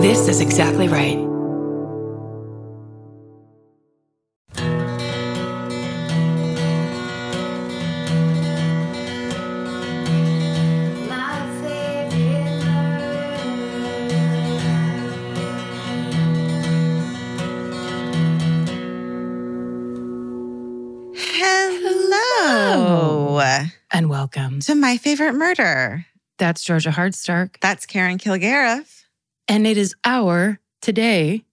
This is exactly right. Hello And welcome. to my favorite murder. That's Georgia Hardstark. That's Karen Kilgariff. And it is our today,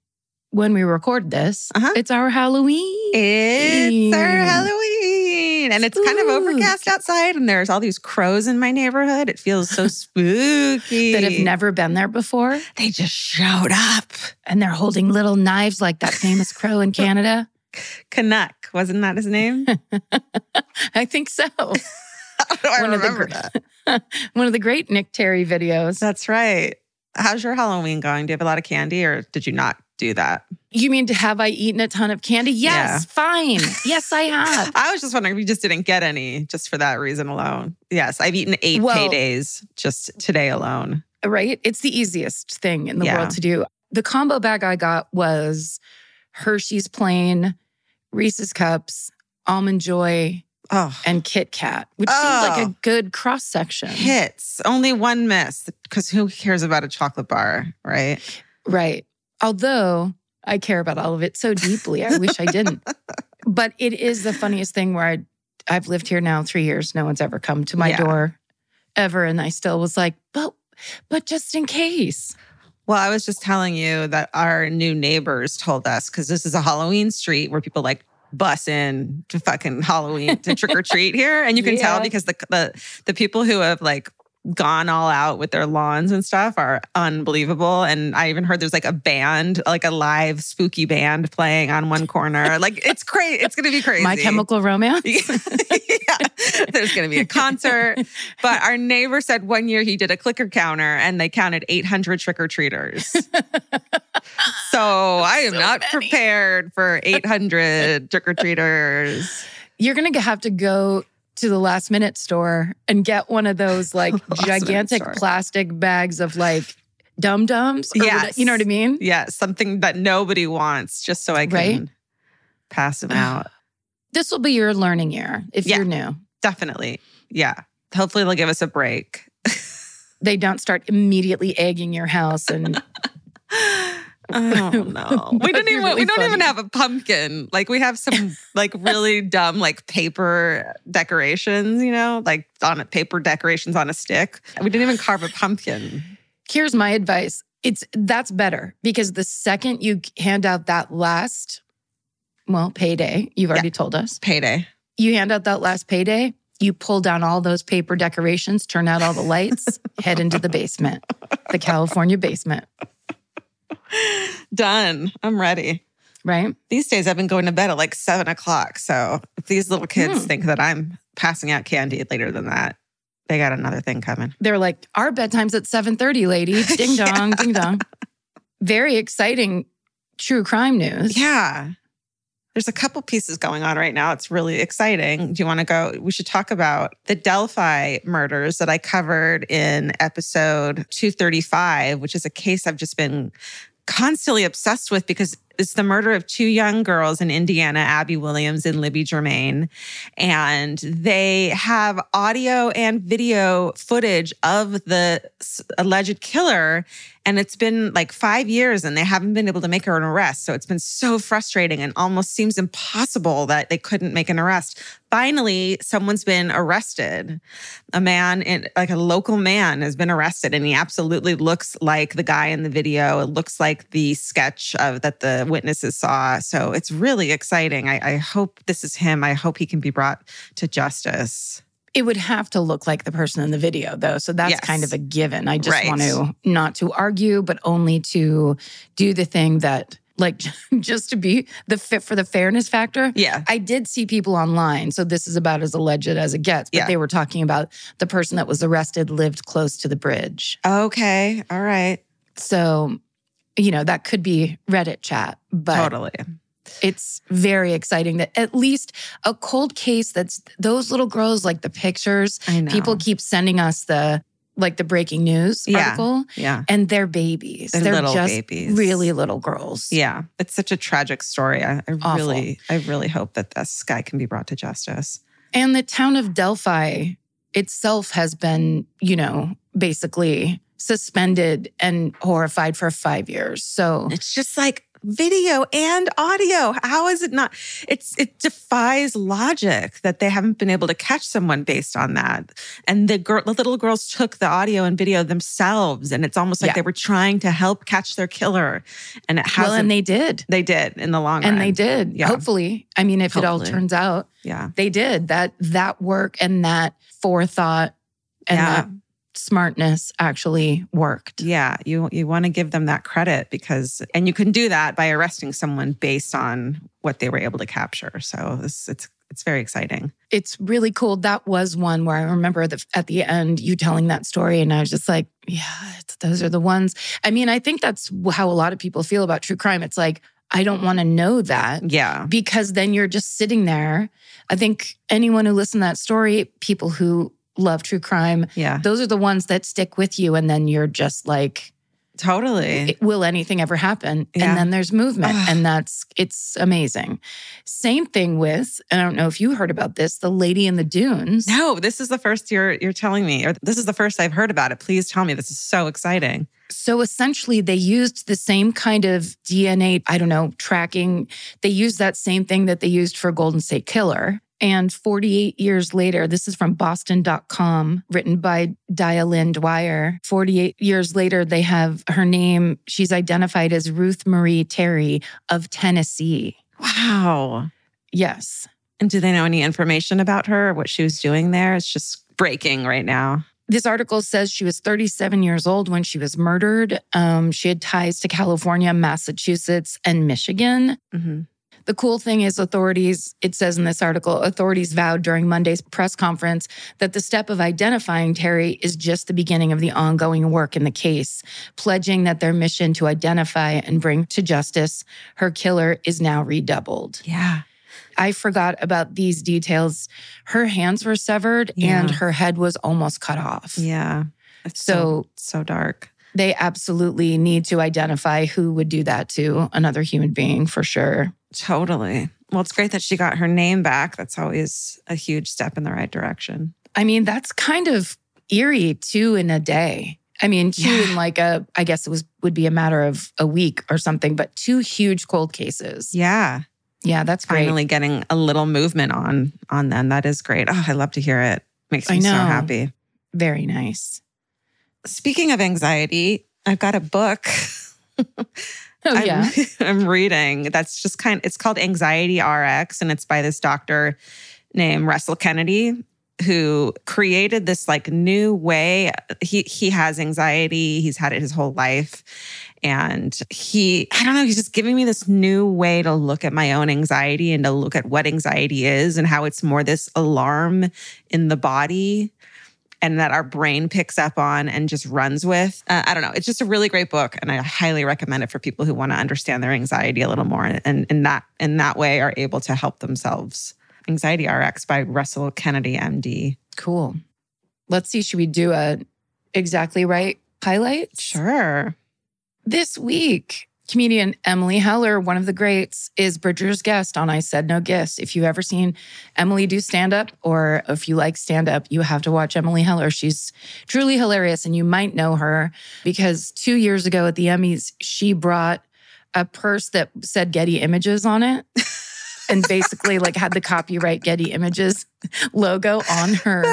when we record this, Uh-huh. it's our Halloween. It's our. Halloween, and it's kind of overcast outside, and there's all these crows in my neighborhood. It feels so spooky. that have never been there before. They just showed up. And they're holding little knives like that famous crow in Canada. Canuck wasn't that his name? I think so. How do I One of the remember that? One of the great Nick Terry videos. That's right. How's your Halloween going? Do you have a lot of candy, or did you not do that? You mean to have I eaten a ton of candy? Yes, Yeah. fine. Yes, I have. I was just wondering if you just didn't get any just for that reason alone. Yes, I've eaten eight Well- paydays just today alone. right? It's the easiest thing in the Yeah. world to do. The combo bag I got was Hershey's Plain, Reese's Cups, Almond Joy, Oh, and Kit Kat, which seemed like Oh. a good cross section. hits. Only one miss because who cares about a chocolate bar, right? Right. Although I care about all of it so deeply, I wish I didn't. But it is the funniest thing where I, I've lived here now three years. No one's ever come to my Yeah. door ever. And I still was like, but, but just in case. Well, I was just telling you that our new neighbors told us because this is a Halloween street where people like bus in to fucking Halloween to trick or treat here, and you can tell because the the the people who have like gone all out with their lawns and stuff are unbelievable. And I even heard there's like a band, like a live spooky band playing on one corner. Like it's crazy. It's gonna be crazy. My Chemical Romance. yeah. There's going to be a concert. But our neighbor said one year he did a clicker counter and they counted 800 trick or treaters. so I am So not many. prepared for 800 trick or treaters. You're going to have to go to the last minute store and get one of those like gigantic plastic bags of like dum dums. Yes. You know what I mean? Yeah, something that nobody wants just so I can Right? pass them out. This will be your learning year if Yeah. you're new. Definitely. Yeah. Hopefully they'll give us a break. They don't start immediately egging your house and Oh no. We don't even really we don't even have a pumpkin. Like we have some like really dumb like paper decorations, you know, like on a paper decorations on a stick. We didn't even carve a pumpkin. here's my advice. It's that's better because the second you hand out that last well, payday, you've already told us. Payday. You hand out that last payday, you pull down all those paper decorations, turn out all the lights, head into the basement, the California basement, Done. I'm ready. right? These days I've been going to bed at like seven o'clock. So if these little kids Hmm. think that I'm passing out candy later than that, they got another thing coming. They're like, our bedtime's at 7:30, lady. Ding dong, ding dong. Very exciting true crime news. Yeah. There's a couple pieces going on right now. It's really exciting. Do you want to go? We should talk about the Delphi murders that I covered in episode 235, which is a case I've just been constantly obsessed with because it's the murder of two young girls in Indiana, Abby Williams and Libby German. And they have audio and video footage of the alleged killer. And it's been like five years and they haven't been able to make her an arrest. So it's been so frustrating and almost seems impossible that they couldn't make an arrest. Finally, someone's been arrested. A man, in, like a local man, has been arrested and he absolutely looks like the guy in the video. It looks like the sketch of that the witnesses saw. So it's really exciting. I, I hope this is him. I hope he can be brought to justice. It would have to look like the person in the video, though. So that's Yes. kind of a given. I just Right. want to not to argue, but only to do the thing that, like, just to be the fit for the fairness factor. Yeah. I did see people online, so this is about as alleged as it gets, but Yeah. they were talking about the person that was arrested lived close to the bridge. Okay. All right. So, you know, that could be Reddit chat, but totally. it's very exciting that at least a cold case that's those little girls, like the pictures, people keep sending us the like the breaking news Yeah. article, Yeah. and they're babies. They're little just babies. really little girls. Yeah. It's such a tragic story. I, I really, I really hope that this guy can be brought to justice. And the town of Delphi itself has been, you know, basically suspended and horrified for five years. So It's just like video and audio. How is it not? It's it defies logic that they haven't been able to catch someone based on that. And the girl, the little girls took the audio and video themselves, and it's almost like Yeah. they were trying to help catch their killer. And it hasn't. well, and they did. they did in the long And run. And they did. Yeah. Hopefully. I mean, if it all turns out, Yeah. they did. That that work and that forethought and Yeah. that smartness actually worked. Yeah, you you want to give them that credit because and you can do that by arresting someone based on what they were able to capture. So this it's it's very exciting. It's really cool. That was one where I remember the, at the end you telling that story, and I was just like, yeah, it's, those are the ones. I mean, I think that's how a lot of people feel about true crime. It's like, I don't want to know that Yeah. because then you're just sitting there. I think anyone who listened to that story, people who love true crime, Yeah. those are the ones that stick with you. And then you're just like, Totally. will anything ever happen? Yeah. And then there's movement. Ugh. and that's, it's amazing. Same thing with, and I don't know if you heard about this, the lady in the dunes. No, this is the first you're you're telling me, or this is the first I've heard about it. Please tell me. This is so exciting. So essentially, they used the same kind of DNA, I don't know, tracking. They used that same thing that they used for Golden State Killer. And 48 years later, this is from Boston.com, written by Dialynn Dwyer. 48 years later, they have her name. She's identified as Ruth Marie Terry of Tennessee. Wow. Yes. And do they know any information about her, what she was doing there? It's just breaking right now. This article says she was 37 years old when she was murdered. Um, she had ties to California, Massachusetts, and Michigan. hmm The cool thing is, authorities, it says in this article, authorities vowed during Monday's press conference that the step of identifying Terry is just the beginning of the ongoing work in the case, pledging that their mission to identify and bring to justice her killer is now redoubled. Yeah. I forgot about these details. Her hands were severed and her head was almost cut off. Yeah. It's So- so so dark. They absolutely need to identify who would do that to another human being for sure. Totally. Well, it's great that she got her name back. That's always a huge step in the right direction. I mean, that's kind of eerie two in a day. I mean, two Yeah. in like a, I guess it was would be a matter of a week or something, but two huge cold cases. Yeah. Yeah, that's great. Finally getting a little movement on on them. That is great. Oh, I love to hear it. Makes me so happy. Very nice. Speaking of anxiety, I've got a book. Oh I'm, yeah. I'm reading. That's just kind it's called Anxiety RX and it's by this doctor named Russell Kennedy who created this like new way. He he has anxiety. He's had it his whole life. And he, I don't know, he's just giving me this new way to look at my own anxiety and to look at what anxiety is and how it's more this alarm in the body and that our brain picks up on and just runs with. Uh, I don't know. It's just a really great book, and I highly recommend it for people who want to understand their anxiety a little more, and in that in that way are able to help themselves. Anxiety RX by Russell Kennedy, MD. Cool. Let's see. Should we do a exactly right highlight? Sure. This week, comedian Emily Heller, one of the greats, is Bridger's guest on I Said No Gifts. If you've ever seen Emily do stand up or if you like stand up, you have to watch Emily Heller. She's truly hilarious and you might know her because two years ago at the Emmys, she brought a purse that said Getty Images on it. And basically, like, had the copyright Getty Images logo on her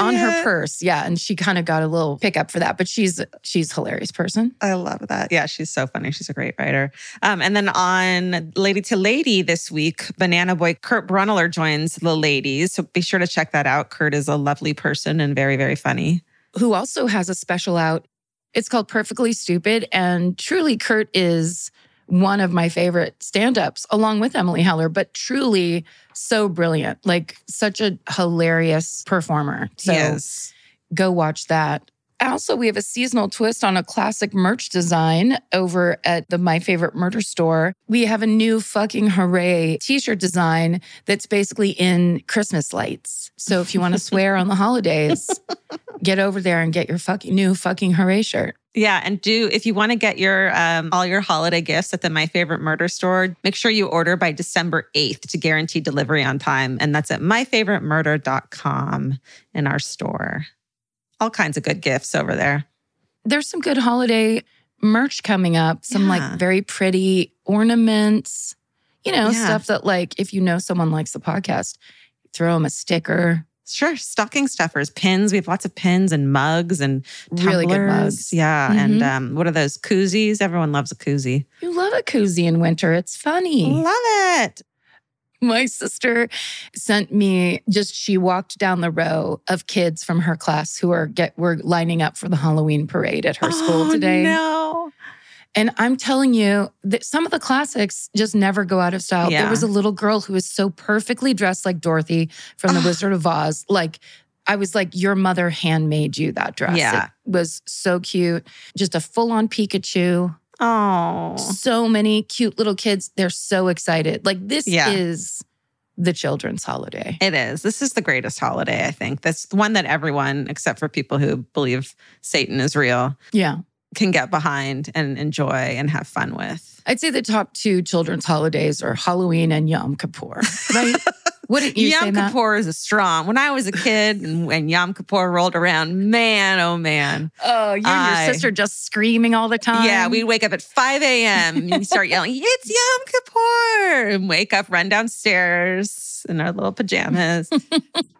on her purse. Yeah, and she kind of got a little pickup for that, but she's she's a hilarious person. I love that. Yeah, she's so funny. She's a great writer. Um, and then on Lady to Lady this week, Banana Boy Kurt Braunohler joins the ladies. So be sure to check that out. Kurt is a lovely person and very, very funny. who also has a special out. It's called Perfectly Stupid. And truly, Kurt is one of my favorite stand ups, along with Emily Heller, but truly so brilliant. Like, such a hilarious performer. So yes. go watch that. Also, we have a seasonal twist on a classic merch design over at the My Favorite Murder store. We have a new fucking hooray t-shirt design that's basically in Christmas lights. So if you want to swear on the holidays, get over there and get your fucking new fucking hooray shirt. Yeah, and do if you want to get your um, all your holiday gifts at the My Favorite Murder store, make sure you order by December 8th to guarantee delivery on time. And that's at myfavoritemurder.com in our store. All kinds of good gifts over there. There's some good holiday merch coming up, some Yeah. like very pretty ornaments, you know, Yeah. stuff that like if you know someone likes the podcast, throw them a sticker. Sure, stocking stuffers, pins. We have lots of pins and mugs and Really good mugs. Yeah, and Mhm. um, what are those koozies? Everyone loves a koozie. You love a koozie in winter. It's funny. Love it. My sister sent me just she walked down the row of kids from her class who are get were lining up for the Halloween parade at her school Oh, today. No. And I'm telling you that some of the classics just never go out of style. Yeah. There was a little girl who was so perfectly dressed like Dorothy from The. Wizard of Oz. Like I was like, your mother handmade you that dress. Yeah. It was so cute. Just a full-on Pikachu. Oh. So many cute little kids. They're so excited. Like this Yeah. is the children's holiday. It is. This is the greatest holiday, I think. That's the one that everyone, except for people who believe Satan is real, Yeah. can get behind and enjoy and have fun with. I'd say the top two children's holidays are Halloween and Yom Kippur, right? Wouldn't you say Yom that? Kippur is a strong. When I was a kid and when Yom Kippur rolled around, man, oh man. Oh, you and I- your sister just screaming all the time. Yeah, we'd wake up at 5 a.m. and you start yelling, it's Yom Kippur, and wake up, run downstairs in our little pajamas.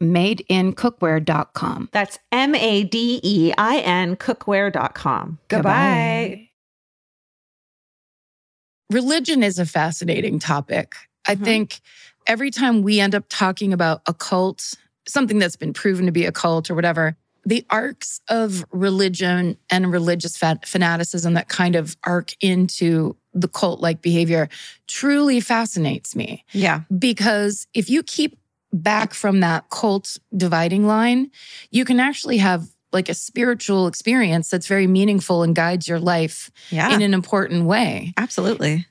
madeincookware.com. That's M A D E I N cookware.com. Goodbye. religion is a fascinating topic. I Mhm. think every time we end up talking about a cult, something that's been proven to be a cult or whatever, the arcs of religion and religious fanaticism that kind of arc into the cult like behavior truly fascinates me. Yeah. Because if you keep back from that cult dividing line, you can actually have like a spiritual experience that's very meaningful and guides your life yeah. in an important way. Absolutely.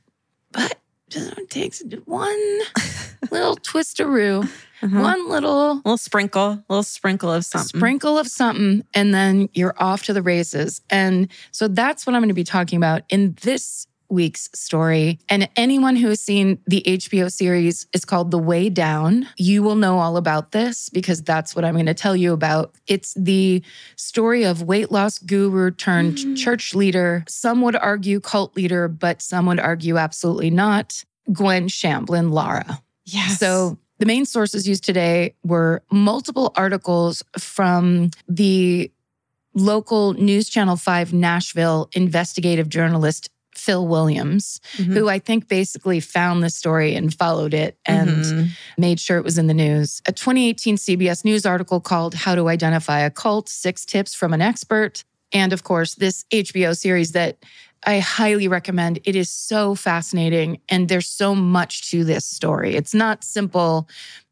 But it takes one little twisteroo, uh-huh. one little little sprinkle, little sprinkle of something. Sprinkle of something, and then you're off to the races. And so that's what I'm going to be talking about in this week's story. And anyone who has seen the HBO series is called The Way Down. You will know all about this because that's what I'm going to tell you about. It's the story of weight loss guru turned mm. church leader. Some would argue cult leader, but some would argue absolutely not. Gwen Shamblin Lara. Yes. So the main sources used today were multiple articles from the local News Channel 5 Nashville investigative journalist Phil Williams, mm-hmm. who I think basically found the story and followed it and mm-hmm. made sure it was in the news. A 2018 CBS News article called How to Identify a Cult Six Tips from an Expert. And of course, this HBO series that I highly recommend. It is so fascinating and there's so much to this story. It's not simple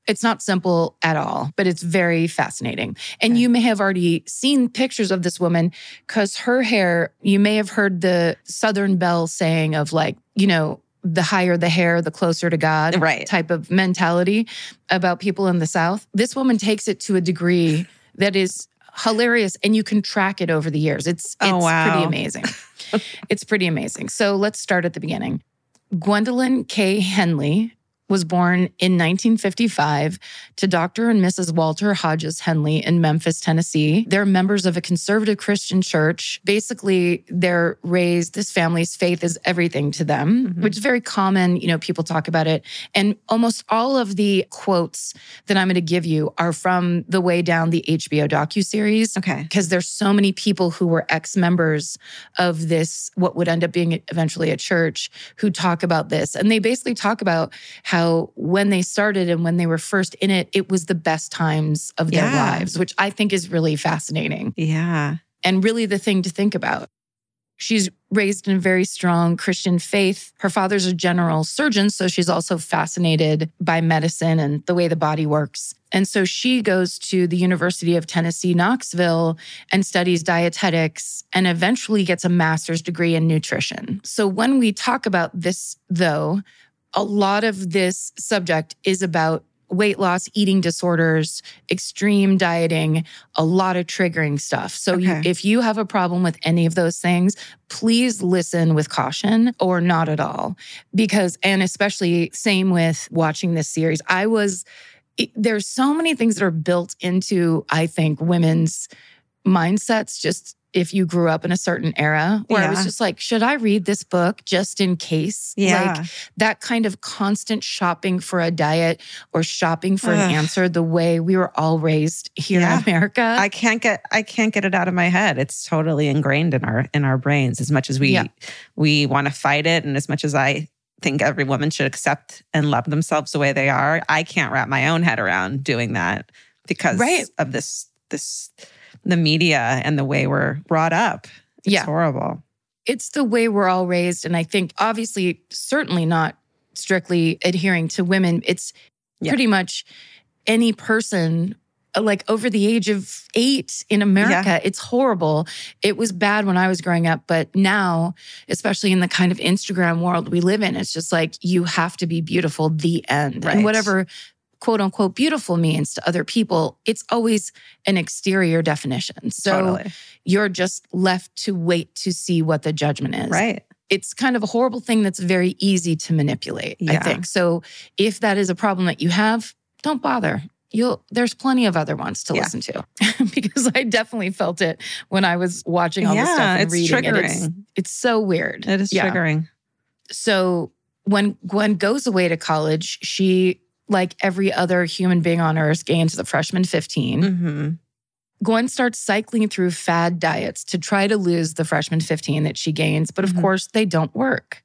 it's not simple at all, but it's very fascinating. And okay. you may have already seen pictures of this woman because her hair, you may have heard the Southern Belle saying of like, you know, the higher the hair, the closer to God right. type of mentality about people in the South. This woman takes it to a degree that is hilarious and you can track it over the years. It's, oh, it's oh, wow. pretty amazing. it's pretty amazing. So let's start at the beginning. Gwendolyn K. Henley was born in 1955 to Dr. and Mrs. Walter Hodges Henley in Memphis, Tennessee. They're members of a conservative Christian church. Basically, they're raised, this family's faith is everything to them, mm-hmm. which is very common. You know, people talk about it. And almost all of the quotes that I'm going to give you are from The Way Down, the HBO docu-series. Okay. Because there's so many people who were ex-members of this, what would end up being eventually a church, who talk about this. And they basically talk about how when they started and when they were first in it, it was the best times of their yeah. lives, which I think is really fascinating. Yeah. And really the thing to think about. She's raised in a very strong Christian faith. Her father's a general surgeon, so she's also fascinated by medicine and the way the body works. And so she goes to the University of Tennessee, Knoxville, and studies dietetics and eventually gets a master's degree in nutrition. So when we talk about this, though, a lot of this subject is about weight loss, eating disorders, extreme dieting, a lot of triggering stuff. So okay. you, if you have a problem with any of those things, please listen with caution or not at all. Because, and especially same with watching this series, I was, it, there's so many things that are built into, I think, women's mindsets just if you grew up in a certain era where yeah. I was just like, should I read this book just in case? Yeah. Like that kind of constant shopping for a diet or shopping for Ugh. an answer the way we were all raised here yeah. in America. I can't get I can't get it out of my head. It's totally ingrained in our in our brains as much as we yeah. we want to fight it and as much as I think every woman should accept and love themselves the way they are. I can't wrap my own head around doing that because right. of this this the media and the way we're brought up. It's yeah. horrible. It's the way we're all raised. And I think, obviously, certainly not strictly adhering to women. It's yeah. pretty much any person like over the age of eight in America. Yeah. It's horrible. It was bad when I was growing up, but now, especially in the kind of Instagram world we live in, it's just like you have to be beautiful, the end. Right. And whatever quote unquote beautiful means to other people, it's always an exterior definition. So totally. you're just left to wait to see what the judgment is. Right. It's kind of a horrible thing that's very easy to manipulate, yeah. I think. So if that is a problem that you have, don't bother. You'll there's plenty of other ones to yeah. listen to because I definitely felt it when I was watching all yeah, this stuff and reading triggering. it. It's, it's so weird. It is triggering. So when Gwen goes away to college, she like every other human being on earth, gains the freshman 15. Mm-hmm. Gwen starts cycling through fad diets to try to lose the freshman 15 that she gains. But of mm-hmm. course, they don't work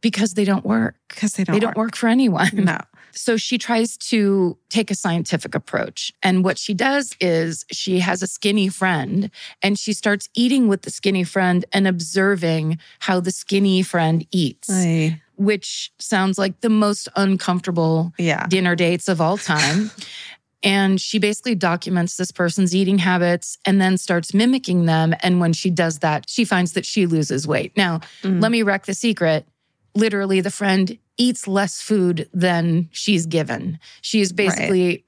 because they don't work. Because they don't They don't work for anyone. No. So she tries to take a scientific approach. And what she does is she has a skinny friend and she starts eating with the skinny friend and observing how the skinny friend eats, Ay, which sounds like the most uncomfortable yeah. dinner dates of all time. and she basically documents this person's eating habits and then starts mimicking them. And when she does that, she finds that she loses weight. Now, Mm. let me wreck the secret. Literally, the friend eats less food than she's given. She is basically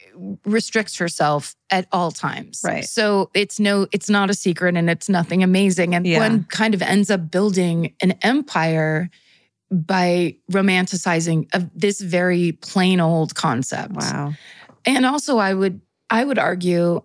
restricts herself at all times. Right. So it's no, it's not a secret and it's nothing amazing. And Yeah. one kind of ends up building an empire by romanticizing of this very plain old concept. Wow. And also I would I would argue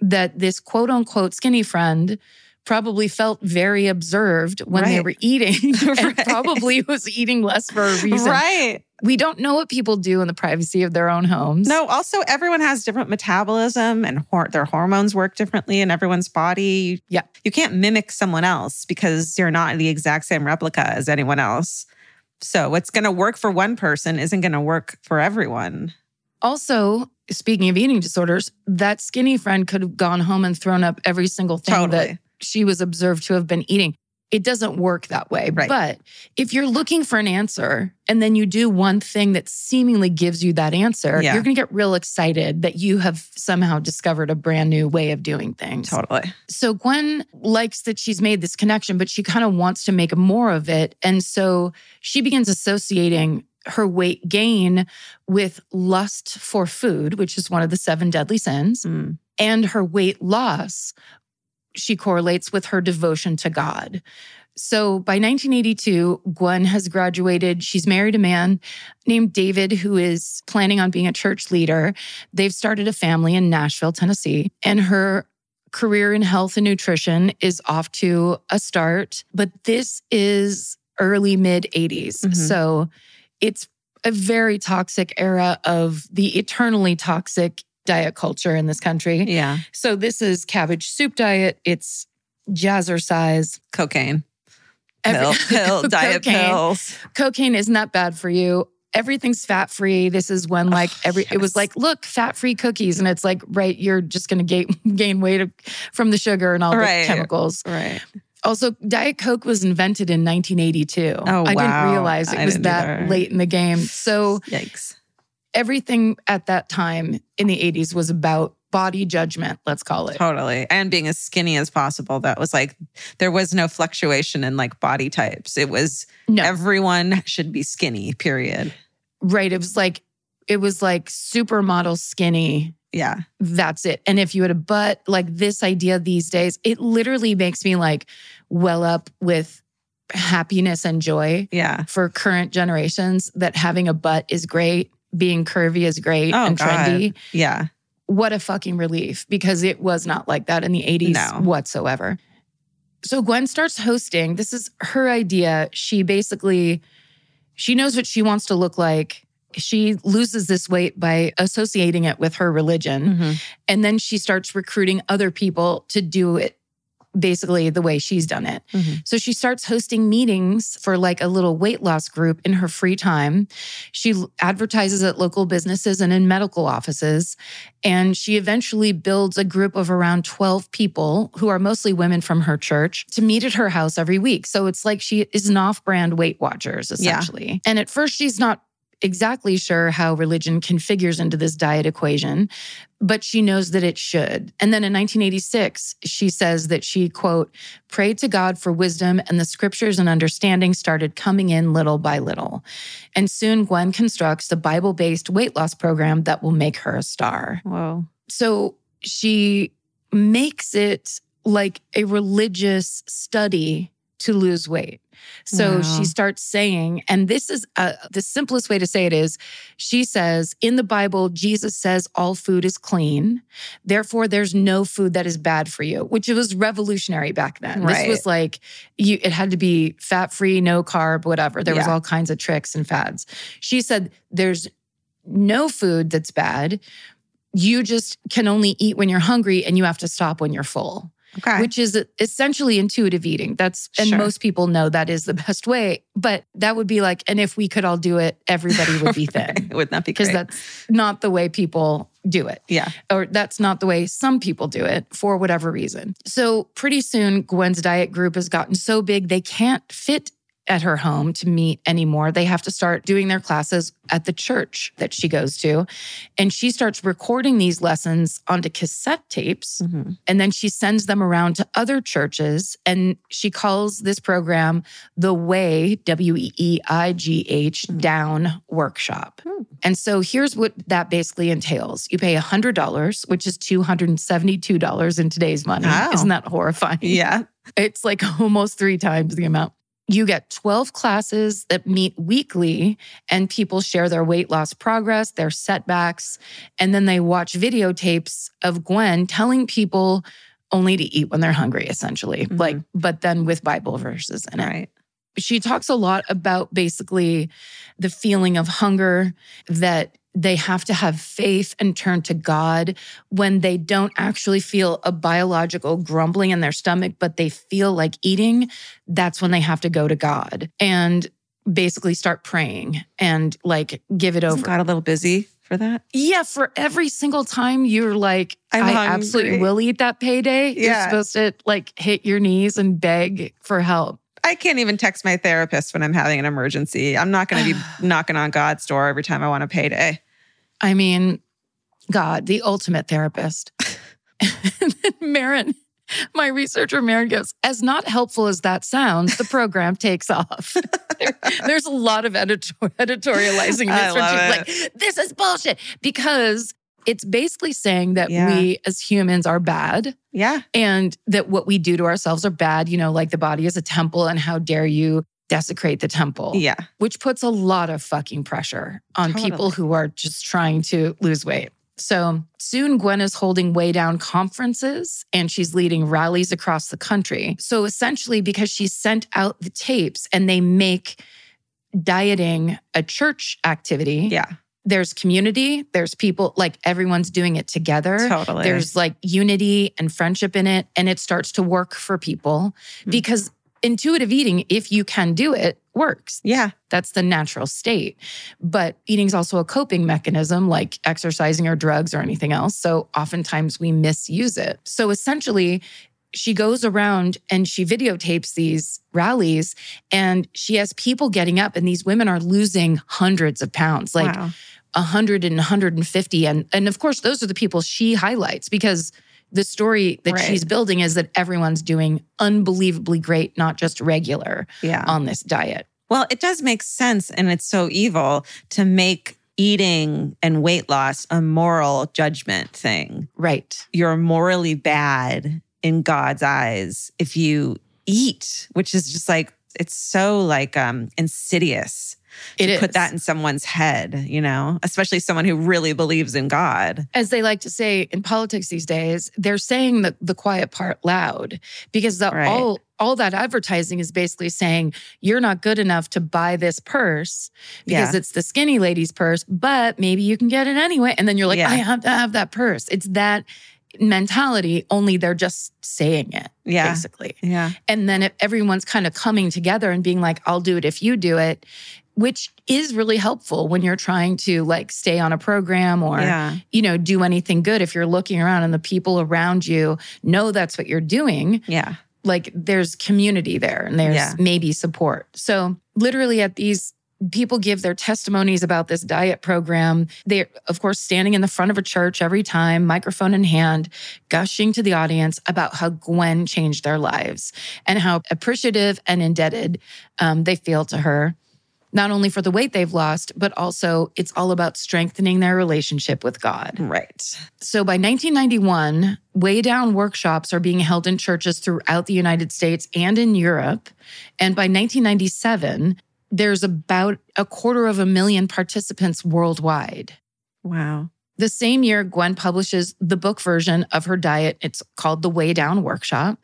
that this quote unquote skinny friend probably felt very observed when they were eating Right. probably was eating less for a reason. Right. We don't know what people do in the privacy of their own homes. No, also everyone has different metabolism and hor- their hormones work differently in everyone's body. Yeah. You can't mimic someone else because you're not the exact same replica as anyone else. So what's going to work for one person isn't going to work for everyone. Also, speaking of eating disorders, that skinny friend could have gone home and thrown up every single thing Totally. that she was observed to have been eating. It doesn't work that way. Right. But if you're looking for an answer and then you do one thing that seemingly gives you that answer, Yeah. you're going to get real excited that you have somehow discovered a brand new way of doing things. Totally. So Gwen likes that she's made this connection, but she kind of wants to make more of it. And so she begins associating her weight gain with lust for food, which is one of the seven deadly sins, Mm. and her weight loss, she correlates with her devotion to God. So by 1982, Gwen has graduated. She's married a man named David who is planning on being a church leader. They've started a family in Nashville, Tennessee, and her career in health and nutrition is off to a start. But this is early mid 80s. Mhm. So it's a very toxic era of the eternally toxic diet culture in this country. Yeah. So this is cabbage soup diet. It's jazzercise. Cocaine. Every- Pill, pill, diet Cocaine. pills. Cocaine isn't that bad for you. Everything's fat free. This is when oh, like every it was like look fat free cookies and it's like right you're just gonna gain gain weight from the sugar and all Right. the chemicals. Right. Also, Diet Coke was invented in 1982. Oh, wow. I didn't realize it I was that either. late in the game. So Yikes. Everything at that time in the 80s was about body judgment, let's call it. Totally. And being as skinny as possible. That was like, there was no fluctuation in like body types. It was No. everyone should be skinny, period. Right. It was like it was like supermodel skinny. Yeah. That's it. And if you had a butt, like this idea these days, it literally makes me like well up with happiness and joy Yeah. for current generations that having a butt is great, being curvy is great Oh, and God. trendy. Yeah. What a fucking relief because it was not like that in the 80s No. whatsoever. So Gwen starts hosting. This is her idea. She basically she knows what she wants to look like. She loses this weight by associating it with her religion. Mhm. And then she starts recruiting other people to do it basically the way she's done it. Mhm. So she starts hosting meetings for like a little weight loss group in her free time. She advertises at local businesses and in medical offices. And she eventually builds a group of around 12 people who are mostly women from her church to meet at her house every week. So it's like she is an off brand Weight Watchers, Yeah. essentially. And at first, she's not exactly sure how religion configures into this diet equation, but she knows that it should. And then in 1986, she says that she, quote, prayed to God for wisdom and the scriptures and understanding started coming in little by little. And soon Gwen constructs a Bible based weight loss program that will make her a star. Whoa. So she makes it like a religious study to lose weight. So Wow. she starts saying, and this is uh, the simplest way to say it is she says, in the Bible, Jesus says all food is clean. Therefore, there's no food that is bad for you, which was revolutionary back then. Right. This was like, you, it had to be fat free, no carb, whatever. There was all kinds of tricks and fads. She said, there's no food that's bad. You just can only eat when you're hungry and you have to stop when you're full. Okay. which is essentially intuitive eating. That's, and Sure. most people know that is the best way. But that would be like, and if we could all do it, everybody would be thin. Wouldn't that be Because that's not the way people do it yeah. or that's not the way some people do it for whatever reason. So pretty soon, Gwen's diet group has gotten so big they can't fit at her home to meet anymore. They have to start doing their classes at the church that she goes to. And she starts recording these lessons onto cassette tapes. Mhm. And then she sends them around to other churches. And she calls this program the Weigh, W E E I G H, Mm. Down Workshop. Hmm. And so here's what that basically entails you pay $100, which is $272 in today's money. Wow. Isn't that horrifying? Yeah. It's like almost three times the amount. You get 12 classes that meet weekly, and people share their weight loss progress, their setbacks, and then they watch videotapes of Gwen telling people only to eat when they're hungry, essentially. Mhm. Like, but then with Bible verses in it Right. she talks a lot about basically the feeling of hunger that they have to have faith and turn to God when they don't actually feel a biological grumbling in their stomach, but they feel like eating. That's when they have to go to God and basically start praying and like give it Isn't over. Got a little busy for that? Yeah, for every single time you're like, I'm I hungry. absolutely will eat that payday. You're supposed to like hit your knees and beg for help. I can't even text my therapist when I'm having an emergency. I'm not going to be knocking on God's door every time I want a payday. I mean, God, the ultimate therapist. and then Marin, my researcher Marin goes, as not helpful as that sounds, the program takes off. There- there's a lot of editor- editorializing this love she's like, this is bullshit. Because it's basically saying that Yeah. we as humans are bad Yeah. and that what we do to ourselves are bad. You know, like the body is a temple, and how dare you desecrate the temple? Yeah. which puts a lot of fucking pressure on people who are just trying to lose weight. So soon, Gwen is holding weigh down conferences and she's leading rallies across the country. So essentially, because she sent out the tapes and they make dieting a church activity, Yeah. There's community, there's people like everyone's doing it together. Totally. There's like unity and friendship in it, and it starts to work for people Hmm. because intuitive eating, if you can do it, works. yeah. That's the natural state. But eating is also a coping mechanism like exercising or drugs or anything else. So oftentimes we misuse it. So essentially, she goes around and she videotapes these rallies and she has people getting up and these women are losing hundreds of pounds like wow. 100 and 150 and and of course those are the people she highlights because the story that Right. she's building is that everyone's doing unbelievably great not just regular Yeah. on this diet Well, it does make sense. And it's so evil to make eating and weight loss a moral judgment thing. right You're morally bad in God's eyes if you eat, which is just like, it's so like um insidious It to is. put that in someone's head, you know, especially someone who really believes in God. as they like to say in politics these days, they're saying the, the quiet part loud because the, Right. all all that advertising is basically saying you're not good enough to buy this purse because Yeah. it's the skinny lady's purse, but maybe you can get it anyway. And then you're like, Yeah. I have to have that purse. It's that mentality, only they're just saying it, Yeah. basically. Yeah. And then if everyone's kind of coming together and being like, I'll do it if you do it, which is really helpful when you're trying to like stay on a program or yeah. you know, do anything good. If you're looking around and the people around you know that's what you're doing, Yeah. like there's community there and there's Yeah. maybe support. So, literally, at these people give their testimonies about this diet program. They're, of course, standing in the front of a church every time, microphone in hand, gushing to the audience about how Gwen changed their lives and how appreciative and indebted um, they feel to her. Not only for the weight they've lost, but also it's all about strengthening their relationship with God. Right. So by 1991, weigh down workshops are being held in churches throughout the United States and in Europe. And by 1997, there's about a quarter of a million participants worldwide. Wow. The same year, Gwen publishes the book version of her diet. It's called The Weigh Down Workshop,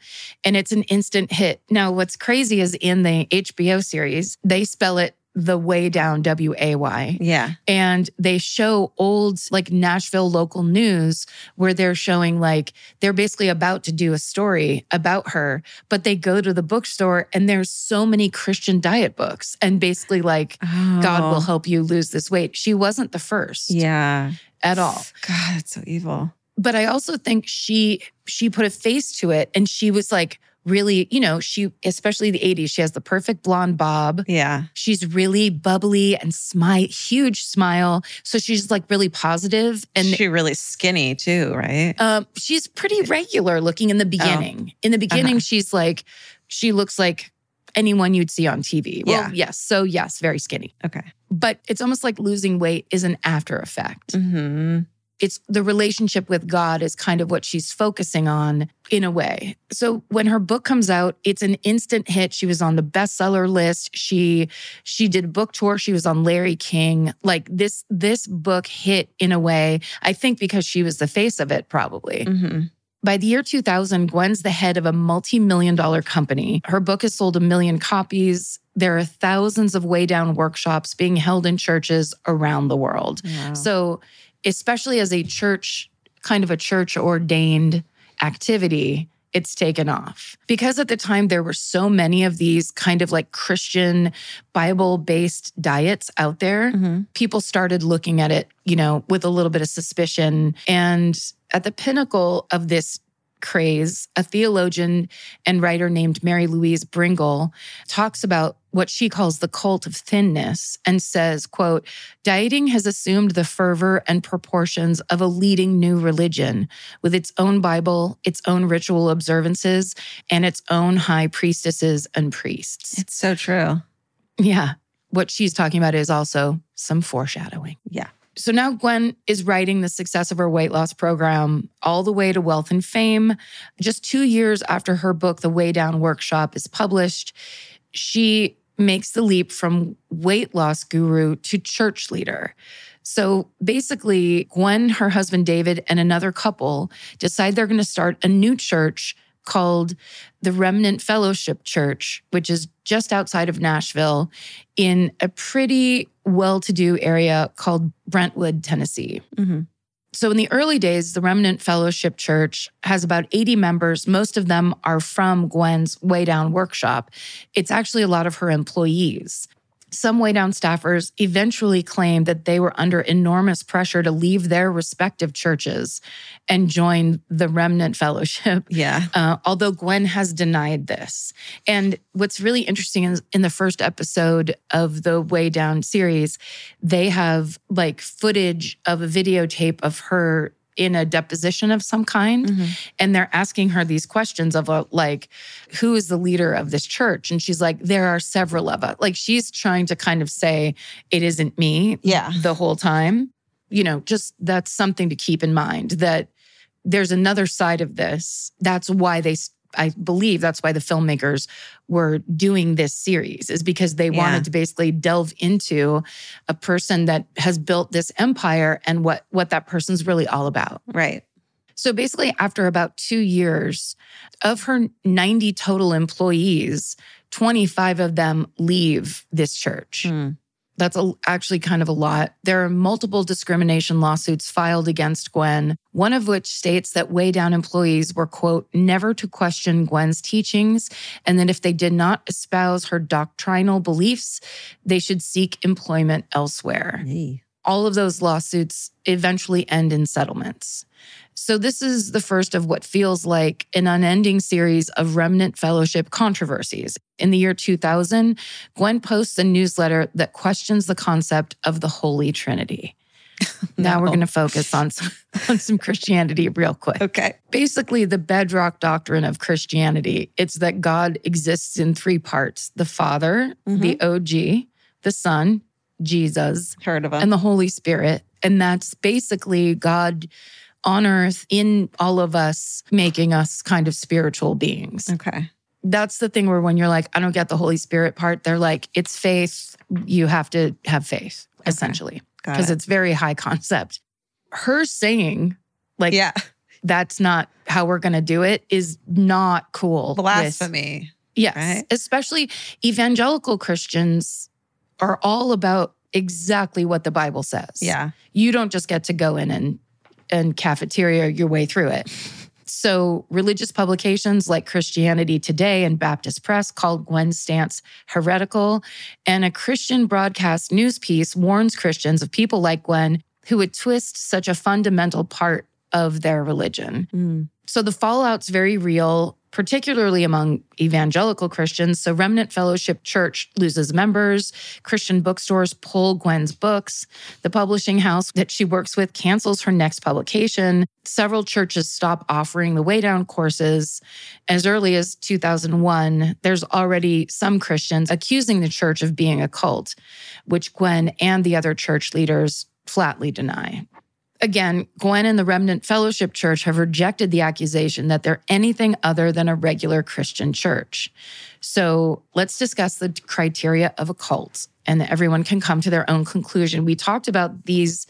and it's an instant hit. Now, what's crazy is in the HBO series, they spell it the way down W A Y. Yeah. And they show old, like Nashville local news, where they're showing, like, they're basically about to do a story about her, but they go to the bookstore and there's so many Christian diet books and basically, like, God will Oh. help you lose this weight. She wasn't the first Yeah. at all. God, that's so evil. But I also think she she put a face to it and she was like really, you know, she especially the 80s, she has the perfect blonde bob. Yeah. She's really bubbly and smile, huge smile. So she's like really positive and she really skinny too, right? um, she's pretty regular looking in the beginning. In the beginning, Uh-huh. she's like, she looks like anyone you'd see on TV. Well, Yeah. yes. So, yes, very skinny. Okay. But it's almost like losing weight is an after effect. hmm It's the relationship with God is kind of what she's focusing on in a way. So when her book comes out, it's an instant hit. She was on the bestseller list. She she did a book tour. She was on Larry King. Like this this book hit in a way, I think because she was the face of it probably. hmm By the year 2000, Gwen's the head of a multi million dollar company. Her book has sold a million copies. There are thousands of Weigh Down workshops being held in churches around the world. Wow. So, especially as a church, kind of a church ordained activity, it's taken off. Because at the time, there were so many of these kind of like Christian Bible based diets out there Mhm. people started looking at it, you know, with a little bit of suspicion. And at the pinnacle of this craze, a theologian and writer named Mary Louise Bringle talks about what she calls the cult of thinness and says, quote, dieting has assumed the fervor and proportions of a leading new religion with its own Bible, its own ritual observances, and its own high priestesses and priests. It's so true. Yeah. What she's talking about is also some foreshadowing. Yeah. So now Gwen is writing the success of her weight loss program all the way to wealth and fame. Just two years after her book, The Weigh Down Workshop, is published, she makes the leap from weight loss guru to church leader. So basically, Gwen, her husband David, and another couple decide they're going to start a new church called the Remnant Fellowship Church, which is just outside of Nashville in a pretty well to do area called Brentwood, Tennessee. hmm So, in the early days, the Remnant Fellowship Church has about 80 members. Most of them are from Gwen's Weigh Down workshop. It's actually a lot of her employees. Some Weigh Down staffers eventually claimed that they were under enormous pressure to leave their respective churches and join the Remnant Fellowship. Yeah. Uh, although Gwen has denied this. And what's really interesting is in the first episode of the Way Down series, they have like footage of a videotape of her in a deposition of some kind. Mhm. And they're asking her these questions of uh, like, who is the leader of this church? And she's like, there are several of us. Like she's trying to kind of say, it isn't me Yeah. the whole time. You know, just that's something to keep in mind that there's another side of this. That's why they, I believe that's why the filmmakers were doing this series, is because they Yeah. wanted to basically delve into a person that has built this empire and what what that person's really all about. Right. So basically, after about two years, of her 90 total employees, 25 of them leave this church. Hmm. That's a, actually kind of a lot. There are multiple discrimination lawsuits filed against Gwen, one of which states that Weigh Down employees were, quote, never to question Gwen's teachings, and that if they did not espouse her doctrinal beliefs, they should seek employment elsewhere Hey. all of those lawsuits eventually end in settlements. So, this is the first of what feels like an unending series of remnant fellowship controversies. In the year 2000, Gwen posts a newsletter that questions the concept of the Holy Trinity. Now we're going to focus on some, on some Christianity real quick Okay. basically the bedrock doctrine of Christianity. It's that God exists in three parts the Father, mm-hmm. the OG, the Son, Jesus, Heard of them. and the Holy Spirit. And that's basically God on earth in all of us, making us kind of spiritual beings. okay. That's the thing where when you're like, I don't get the Holy Spirit part, they're like, it's faith. You have to have faith, Okay. essentially, because it. it's very high concept. Her saying, like, yeah. that's not how we're going to do it is not cool. with- Blasphemy. yes. right? Especially evangelical Christians are all about exactly what the Bible says. Yeah. You don't just get to go in and and cafeteria your way through it. So, religious publications like Christianity Today and Baptist Press called Gwen's stance heretical, and a Christian broadcast news piece warns Christians of people like Gwen who would twist such a fundamental part of their religion. Mm. So the fallout's very real, particularly among evangelical Christians. So Remnant Fellowship Church loses members, Christian bookstores pull Gwen's books, the publishing house that she works with cancels her next publication. Several churches stop offering the Weigh Down courses. As early as 2001, there's already some Christians accusing the church of being a cult, which Gwen and the other church leaders flatly deny. Again, Gwen and the Remnant Fellowship Church have rejected the accusation that they're anything other than a regular Christian church. So let's discuss the criteria of a cult, and everyone can come to their own conclusion. We talked about these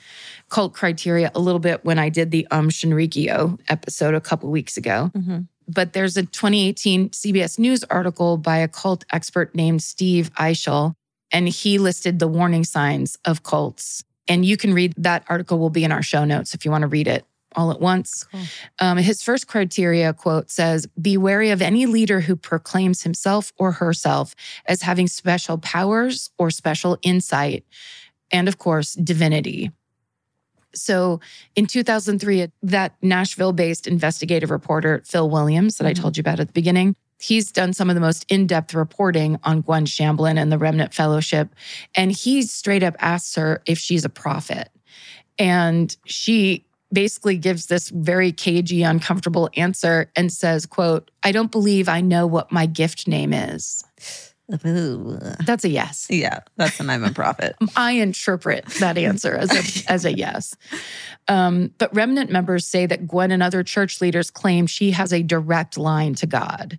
cult criteria a little bit when I did the Um Shinrikyo episode a couple weeks ago. Mhm. But there's a 2018 CBS News article by a cult expert named Steve Eichel, and he listed the warning signs of cults. And you can read that article will be in our show notes if you want to read it all at once. Cool. Um, his first criteria quote says, Be wary of any leader who proclaims himself or herself as having special powers or special insight, and of course, divinity. So in 2003, that Nashville based investigative reporter, Phil Williams, that I Mhm. told you about at the beginning, he's done some of the most in depth reporting on Gwen Shamblin and the Remnant Fellowship. And he straight up asks her if she's a prophet. And she basically gives this very cagey, uncomfortable answer and says, quote, I don't believe I know what my gift name is. That's a yes. Yeah, that's an I'm a prophet. I interpret that answer as a as a yes. Um, but remnant members say that Gwen and other church leaders claim she has a direct line to God.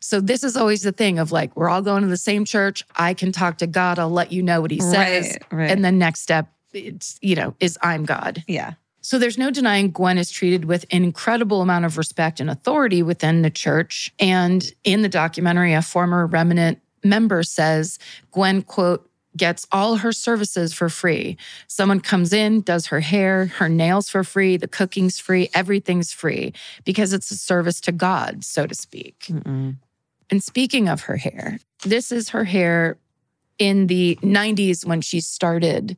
So this is always the thing of like we're all going to the same church. I can talk to God. I'll let you know what He says, Right, right. and the next step, it's you know, is I'm God. yeah. So there's no denying Gwen is treated with an incredible amount of respect and authority within the church. And in the documentary, a former remnant member says Gwen, quote, gets all her services for free. Someone comes in, does her hair, her nails for free, the cooking's free, everything's free because it's a service to God, so to speak. Mm-mm. And speaking of her hair, this is her hair in the 90s when she started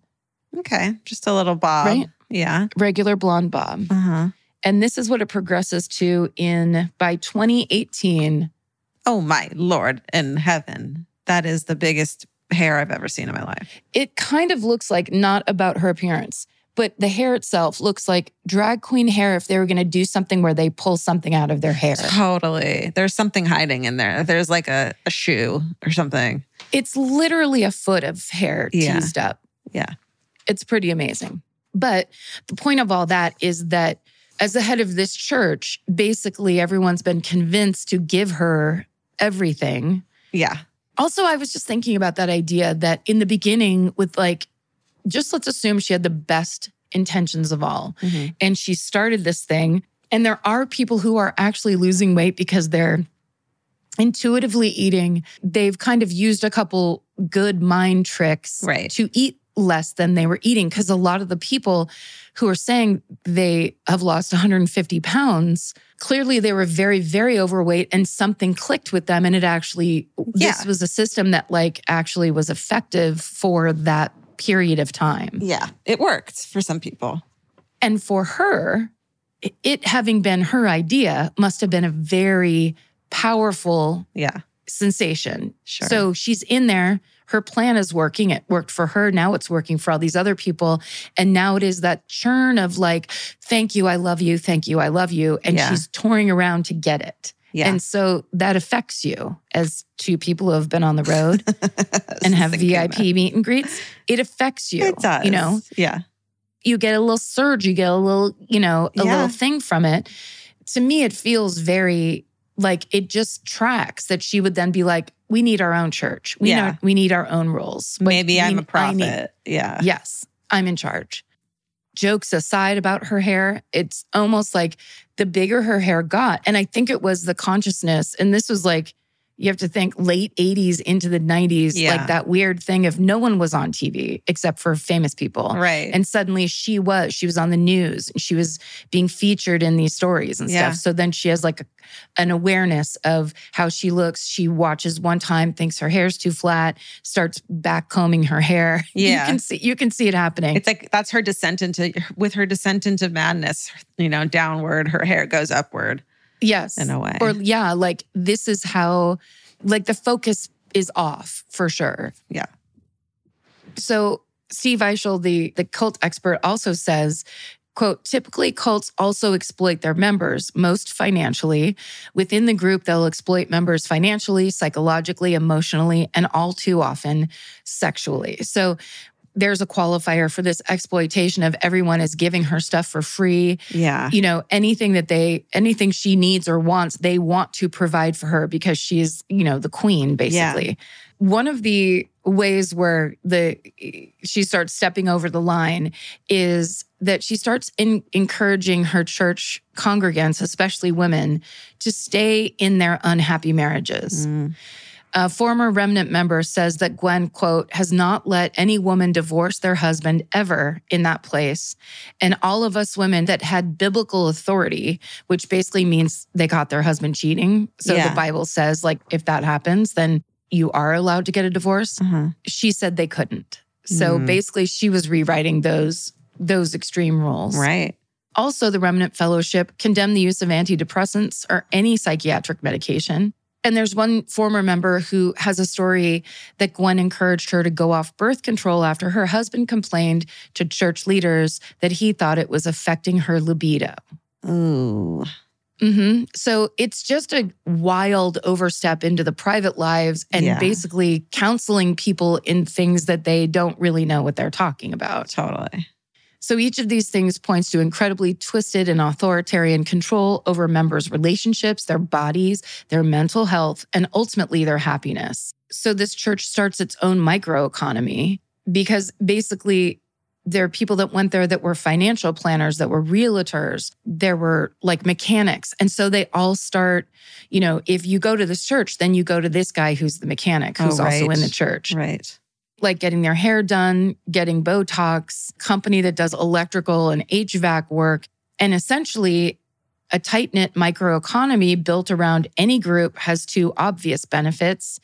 Okay, just a little bob. Right. Yeah. regular blonde bob. Uh huh. And this is what it progresses to in by 2018. Oh my lord in heaven, that is the biggest hair I've ever seen in my life. It kind of looks like not about her appearance, but the hair itself looks like drag queen hair if they were going to do something where they pull something out of their hair. Totally. There's something hiding in there. There's like a, a shoe or something. It's literally a foot of hair Yeah. teased up. Yeah. It's pretty amazing. But the point of all that is that as the head of this church, basically everyone's been convinced to give her everything. Yeah. Also, I was just thinking about that idea that in the beginning, with like, just let's assume she had the best intentions of all, Mhm. and she started this thing. And there are people who are actually losing weight because they're intuitively eating. They've kind of used a couple good mind tricks Right. to eat less than they were eating. Because a lot of the people who are saying they have lost 150 pounds, clearly they were very, very overweight and something clicked with them. And it actually this was a system that like actually was effective for that period of time. Yeah. It worked for some people. And for her, it- it having been her idea must have been a very powerful Yeah. sensation. Sure. So she's in there. Her plan is working. It worked for her. Now it's working for all these other people. And now it is that churn of like, thank you, I love you, thank you, I love you. And Yeah. she's touring around to get it. Yeah. And so that affects you as two people who have been on the road and have VIP meet and greets. It affects you. It does. You know, Yeah. you get a little surge, you get a little, you know, a Yeah. little thing from it. To me, it feels very like it just tracks that she would then be like, we need our own church. We Yeah. know we need our own rules. Like, Maybe I'm a I need- prophet. yeah. yes, I'm in charge. Jokes aside about her hair, it's almost like the bigger her hair got. And I think it was the consciousness. And this was like you have to think late 80s into the 90s, Yeah. like that weird thing of no one was on TV except for famous people. Right. And suddenly she was, she was on the news and she was being featured in these stories and Yeah. stuff. So then she has like a, an awareness of how she looks. She watches one time, thinks her hair's too flat, starts back combing her hair. Yeah. You can see you can see it happening. It's like that's her descent into with her descent into madness, you know, downward, her hair goes upward yes. in a way. Or yeah, like this is how like the focus is off for sure. Yeah. So Steve Eichel, the the cult expert, also says, quote, typically cults also exploit their members, most financially. Within the group, they'll exploit members financially, psychologically, emotionally, and all too often sexually. So there's a qualifier for this exploitation of everyone is giving her stuff for free yeah. you know anything that they anything she needs or wants they want to provide for her because she's you know the queen basically one of the ways where the she starts stepping over the line is that she starts in, encouraging her church congregants especially women to stay in their unhappy marriages Mm. A former remnant member says that Gwen, quote, has not let any woman divorce their husband ever in that place. And all of us women that had biblical authority, which basically means they caught their husband cheating. So Yeah. the Bible says, like, if that happens, then you are allowed to get a divorce. Uh-huh. She said they couldn't. So Mm. basically she was rewriting those those extreme rules. Right. Also, the Remnant Fellowship condemned the use of antidepressants or any psychiatric medication. And there's one former member who has a story that Gwen encouraged her to go off birth control after her husband complained to church leaders that he thought it was affecting her libido. Ooh. hmm So it's just a wild overstep into the private lives and Yeah. basically counseling people in things that they don't really know what they're talking about. Totally. So each of these things points to incredibly twisted and authoritarian control over members' relationships, their bodies, their mental health, and ultimately their happiness. So this church starts its own microeconomy because basically there are people that went there that were financial planners, that were realtors, there were like mechanics. And so they all start, you know, if you go to this church, then you go to this guy who's the mechanic, Oh, who's also in the church Right. Like getting their hair done, getting Botox, company that does electrical and HVAC work, and essentially a tight knit microeconomy built around any group has two obvious benefits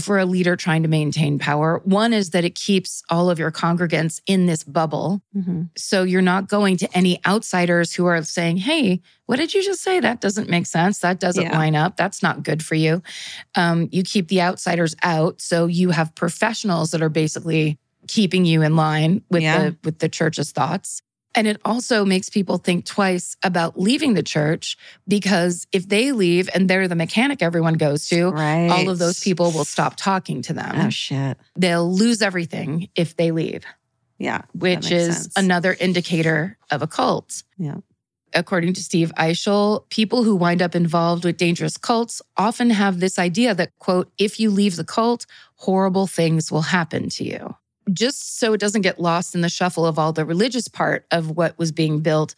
for a leader trying to maintain power. One is that it keeps all of your congregants in this bubble. hmm So you're not going to any outsiders who are saying, Hey, what did you just say? That doesn't make sense. That doesn't Yeah. line up. That's not good for you. Um, you keep the outsiders out. So you have professionals that are basically keeping you in line with Yeah. the with the church's thoughts. And it also makes people think twice about leaving the church because if they leave and they're the mechanic everyone goes to, Right. all of those people will stop talking to them. Oh shit. They'll lose everything if they leave Yeah. which is sense. another indicator of a cult. Yeah. According to Steve Eichel, people who wind up involved with dangerous cults often have this idea that, quote, if you leave the cult, horrible things will happen to you. Just so it doesn't get lost in the shuffle of all the religious part of what was being built,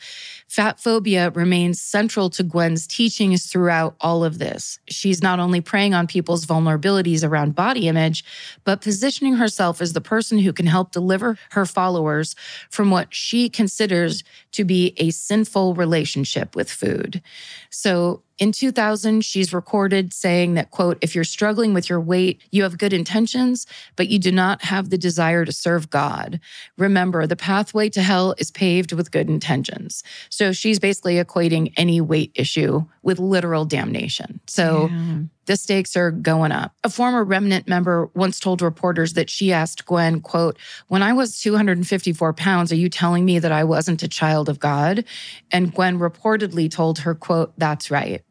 fat phobia remains central to Gwen's teachings throughout all of this. She's not only preying on people's vulnerabilities around body image, but positioning herself as the person who can help deliver her followers from what she considers to be a sinful relationship with food. So in 2000, she's recorded saying that, quote, if you're struggling with your weight, you have good intentions, but you do not have the desire to serve God. Remember, the pathway to hell is paved with good intentions. So she's basically equating any weight issue with literal damnation. So Yeah. The stakes are going up. A former remnant member once told reporters that she asked Gwen, quote, when I was 254 pounds, are you telling me that I wasn't a child of God? And Gwen reportedly told her, quote, that's right.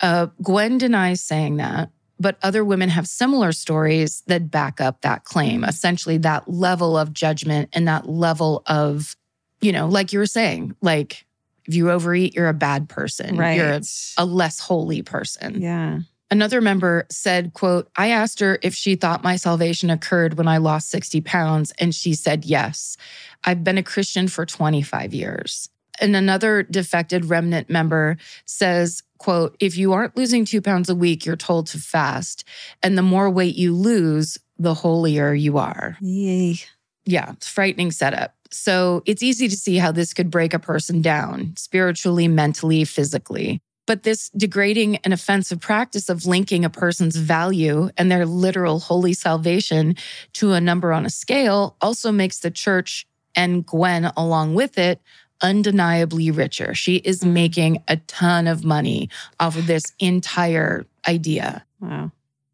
Uh, Gwen denies saying that. But other women have similar stories that back up that claim, essentially that level of judgment and that level of, you know, like you were saying, like if you overeat, you're a bad person. Right. You're a, a less holy person. yeah. Another member said, quote, I asked her if she thought my salvation occurred when I lost 60 pounds, and she said yes. I've been a Christian for 25 years. And another defected remnant member says, quote, if you aren't losing two pounds a week, you're told to fast. And the more weight you lose, the holier you are. Yay. Yeah, it's frightening setup. So it's easy to see how this could break a person down spiritually, mentally, physically. But this degrading and offensive practice of linking a person's value and their literal holy salvation to a number on a scale also makes the church and Gwen along with it undeniably richer. She is mm. making a ton of money off of this entire idea. Wow.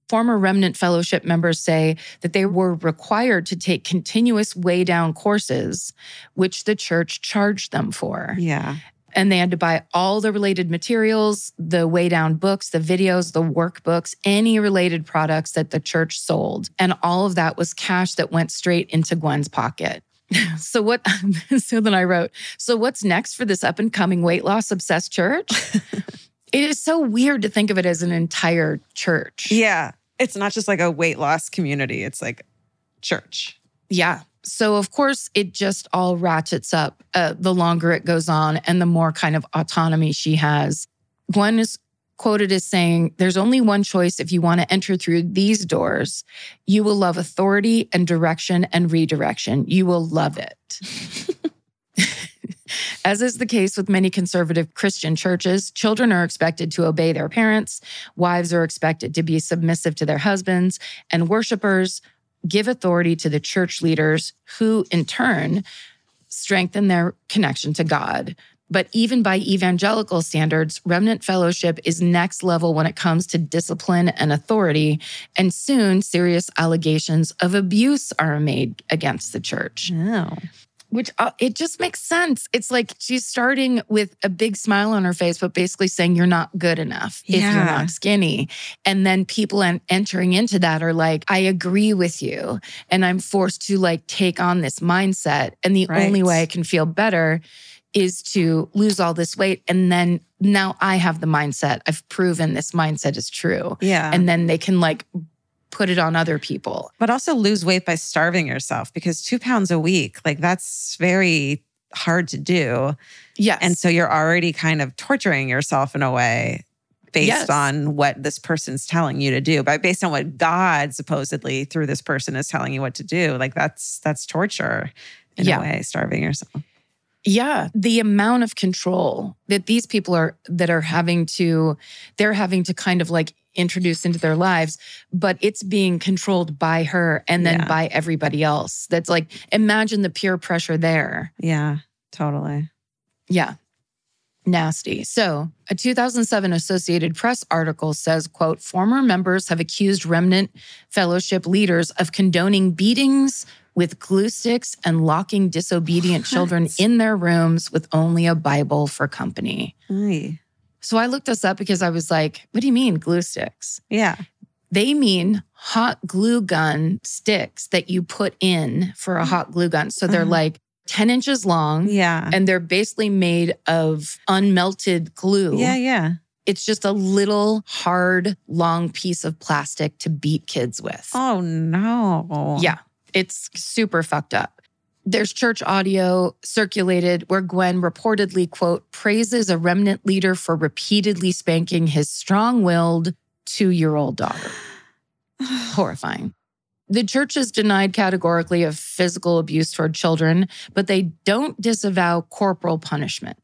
Former Remnant Fellowship members say that they were required to take continuous Weigh Down courses, which the church charged them for. Yeah. And they had to buy all the related materials, the Weigh Down books, the videos, the workbooks, any related products that the church sold. And all of that was cash that went straight into Gwen's pocket. So what so then I wrote, so what's next for this up and coming weight loss obsessed church? it is so weird to think of it as an entire church. Yeah. It's not just like a weight loss community, it's like church. Yeah. So, of course, it just all ratchets up uh, the longer it goes on and the more kind of autonomy she has. Gwen is quoted as saying, There's only one choice if you want to enter through these doors. You will love authority and direction and redirection. You will love it. As is the case with many conservative Christian churches, children are expected to obey their parents, wives are expected to be submissive to their husbands, and worshipers give authority to the church leaders who, in turn, strengthen their connection to God. But even by evangelical standards, remnant fellowship is next level when it comes to discipline and authority. And soon, serious allegations of abuse are made against the church Oh. Which uh, it just makes sense. It's like she's starting with a big smile on her face, but basically saying you're not good enough if you're not skinny. And then people en- entering into that are like, I agree with you. And I'm forced to like take on this mindset. And the only way I can feel better is to lose all this weight. And then now I have the mindset. I've proven this mindset is true. Yeah. And then they can like put it on other people. but also lose weight by starving yourself because two pounds a week, like that's very hard to do. Yes. And so you're already kind of torturing yourself in a way based Yes. on what this person's telling you to do, but based on what God supposedly through this person is telling you what to do. Like that's that's torture in Yeah. a way, starving yourself. Yeah, the amount of control that these people are that are having to they're having to kind of like introduce into their lives, but it's being controlled by her and then Yeah. by everybody else. That's like imagine the peer pressure there. Yeah, totally. Yeah. Nasty. So, a 2007 Associated Press article says, quote, former members have accused remnant fellowship leaders of condoning beatings with glue sticks and locking disobedient children in their rooms with only a Bible for company. Aye. So I looked this up because I was like, what do you mean glue sticks? Yeah. They mean hot glue gun sticks that you put in for a hot glue gun. So they're Uh-huh. like 10 inches long Yeah. and they're basically made of unmelted glue. Yeah, yeah. It's just a little hard, long piece of plastic to beat kids with. Oh no. Yeah, it's super fucked up. There's church audio circulated where Gwen reportedly, quote, praises a remnant leader for repeatedly spanking his strong willed two year old daughter. Horrifying. The church is denied categorically of physical abuse toward children, but they don't disavow corporal punishment.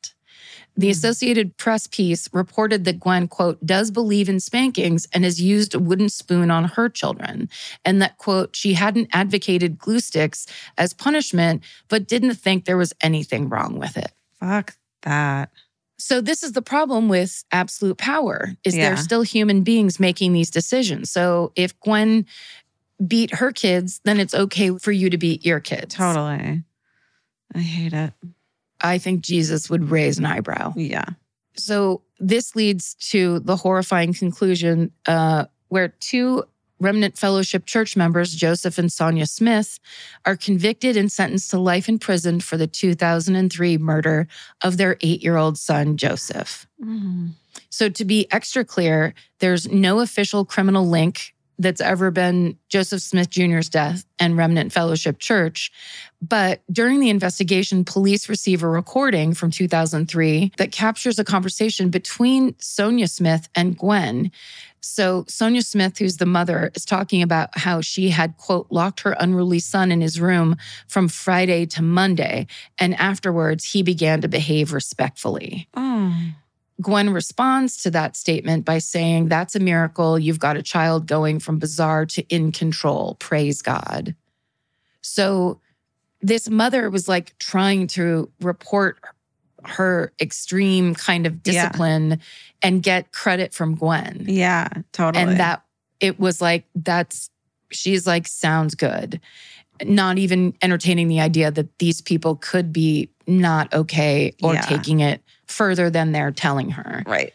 The Hmm. Associated Press piece reported that Gwen, quote, does believe in spankings and has used a wooden spoon on her children. And that, quote, she hadn't advocated glue sticks as punishment, but didn't think there was anything wrong with it. Fuck that. So this is the problem with absolute power is Yeah. they're still human beings making these decisions. So if Gwen beat her kids, then it's okay for you to beat your kids. Totally. I hate it. I think Jesus would raise an eyebrow. Yeah. So this leads to the horrifying conclusion uh, where two Remnant Fellowship church members, Joseph and Sonia Smith, are convicted and sentenced to life in prison for the 2003 murder of their eight year old son, Joseph. Mm. So, to be extra clear, there's no official criminal link that's ever been Joseph Smith Jr.'s death and Remnant Fellowship Church. But during the investigation, police receive a recording from 2003 that captures a conversation between Sonia Smith and Gwen. So Sonia Smith, who's the mother, is talking about how she had, quote, locked her unruly son in his room from Friday to Monday. And afterwards, he began to behave respectfully. Oh. Gwen responds to that statement by saying, That's a miracle. You've got a child going from bizarre to in control. Praise God. So this mother was like trying to report her extreme kind of Yeah. discipline and get credit from Gwen. Yeah, totally. And that it was like, that's, she's like, sounds good. Not even entertaining the idea that these people could be not okay or Yeah. taking it further than they're telling her. right.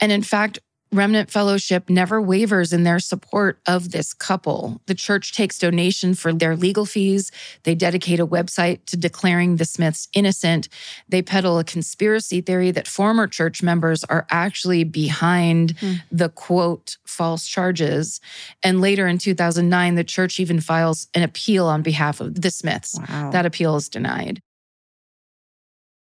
And in fact, Remnant Fellowship never wavers in their support of this couple. The church takes donation for their legal fees. They dedicate a website to declaring the Smiths innocent. They peddle a conspiracy theory that former church members are actually behind Hmm. the quote false charges. And later in 2009, the church even files an appeal on behalf of the Smiths. Wow. That appeal is denied.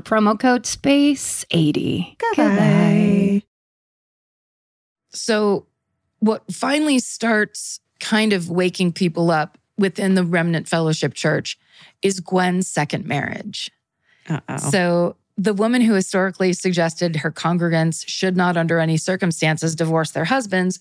promo code SPACE80. Goodbye. So, what finally starts kind of waking people up within the Remnant Fellowship Church is Gwen's second marriage. Uh-oh. So, the woman who historically suggested her congregants should not, under any circumstances, divorce their husbands,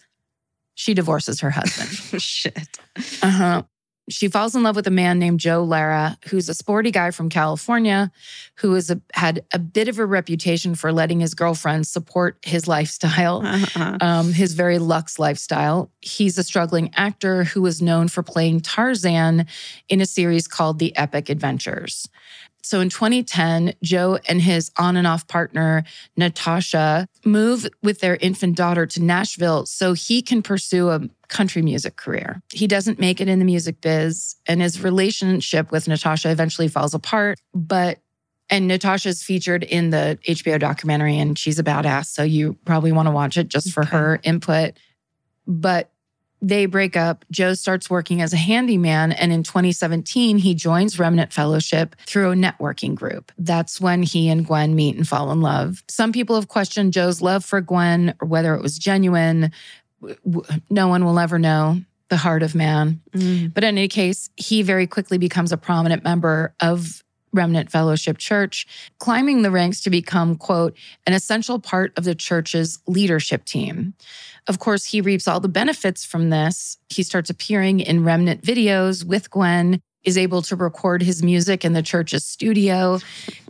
she divorces her husband. Shit. Uh huh. She falls in love with a man named Joe Lara, who's a sporty guy from California, who has had a bit of a reputation for letting his girlfriend support his lifestyle, Uh-huh. um, his very luxe lifestyle. He's a struggling actor who was known for playing Tarzan in a series called The Epic Adventures. So in 2010, Joe and his on and off partner, Natasha, move with their infant daughter to Nashville so he can pursue a country music career. He doesn't make it in the music biz, and his relationship with Natasha eventually falls apart. But and Natasha's featured in the HBO documentary, and she's a badass. So you probably want to watch it just for Okay. her input. But they break up. Joe starts working as a handyman. And in 2017, he joins Remnant Fellowship through a networking group. That's when he and Gwen meet and fall in love. Some people have questioned Joe's love for Gwen or whether it was genuine. No one will ever know the heart of man. Mm. But in any case, he very quickly becomes a prominent member of Remnant Fellowship Church, climbing the ranks to become, quote, an essential part of the church's leadership team. Of course, he reaps all the benefits from this. He starts appearing in Remnant videos with Gwen, is able to record his music in the church's studio.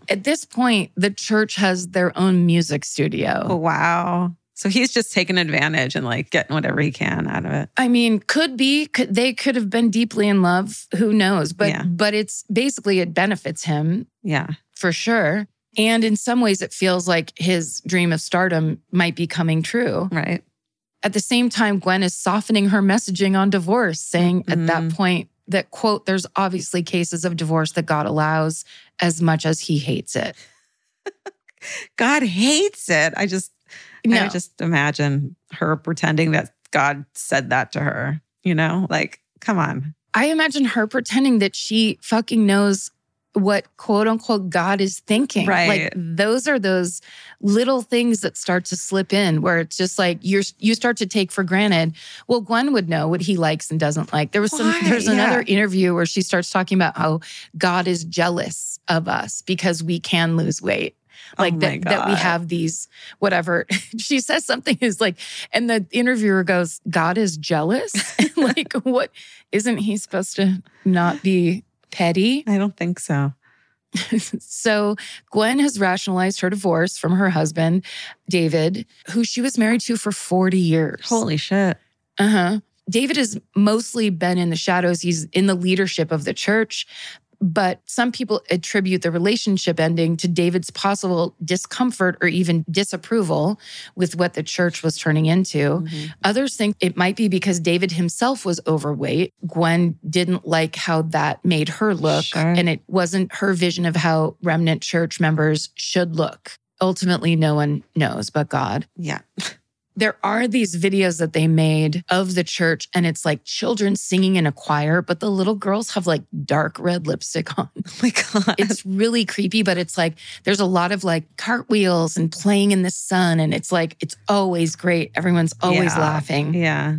At this point, the church has their own music studio. Oh, wow. So he's just taking advantage and like getting whatever he can out of it. I mean, could be. Could, they could have been deeply in love. Who knows? But Yeah. but it's basically it benefits him Yeah. for sure. And in some ways, it feels like his dream of stardom might be coming true. Right. At the same time, Gwen is softening her messaging on divorce, saying at that Mhm. point that, quote, there's obviously cases of divorce that God allows as much as he hates it. God hates it. I just, No, I just imagine her pretending that God said that to her. You know, like, come on. I imagine her pretending that she fucking knows what quote unquote God is thinking. Right. Like those are those little things that start to slip in where it's just like you're you start to take for granted. Well, Gwen would know what he likes and doesn't like. There was some there's Yeah. another interview where she starts talking about how God is jealous of us because we can lose weight. Oh like oh that, that we have these whatever. she says something is like, and the interviewer goes, God is jealous. like, what isn't he supposed to not be petty? I don't think so. so Gwen has rationalized her divorce from her husband, David, who she was married to for 40 years. Holy shit. Uh-huh. David has mostly been in the shadows. He's in the leadership of the church. But some people attribute the relationship ending to David's possible discomfort or even disapproval with what the church was turning into. Mhm. Others think it might be because David himself was overweight. Gwen didn't like how that made her look, Sure. and it wasn't her vision of how remnant church members should look. Ultimately, no one knows but God Yeah. there are these videos that they made of the church and it's like children singing in a choir but the little girls have like dark red lipstick on Oh my God. it's really creepy but it's like there's a lot of like cartwheels and playing in the sun and it's like it's always great everyone's always Yeah. laughing yeah.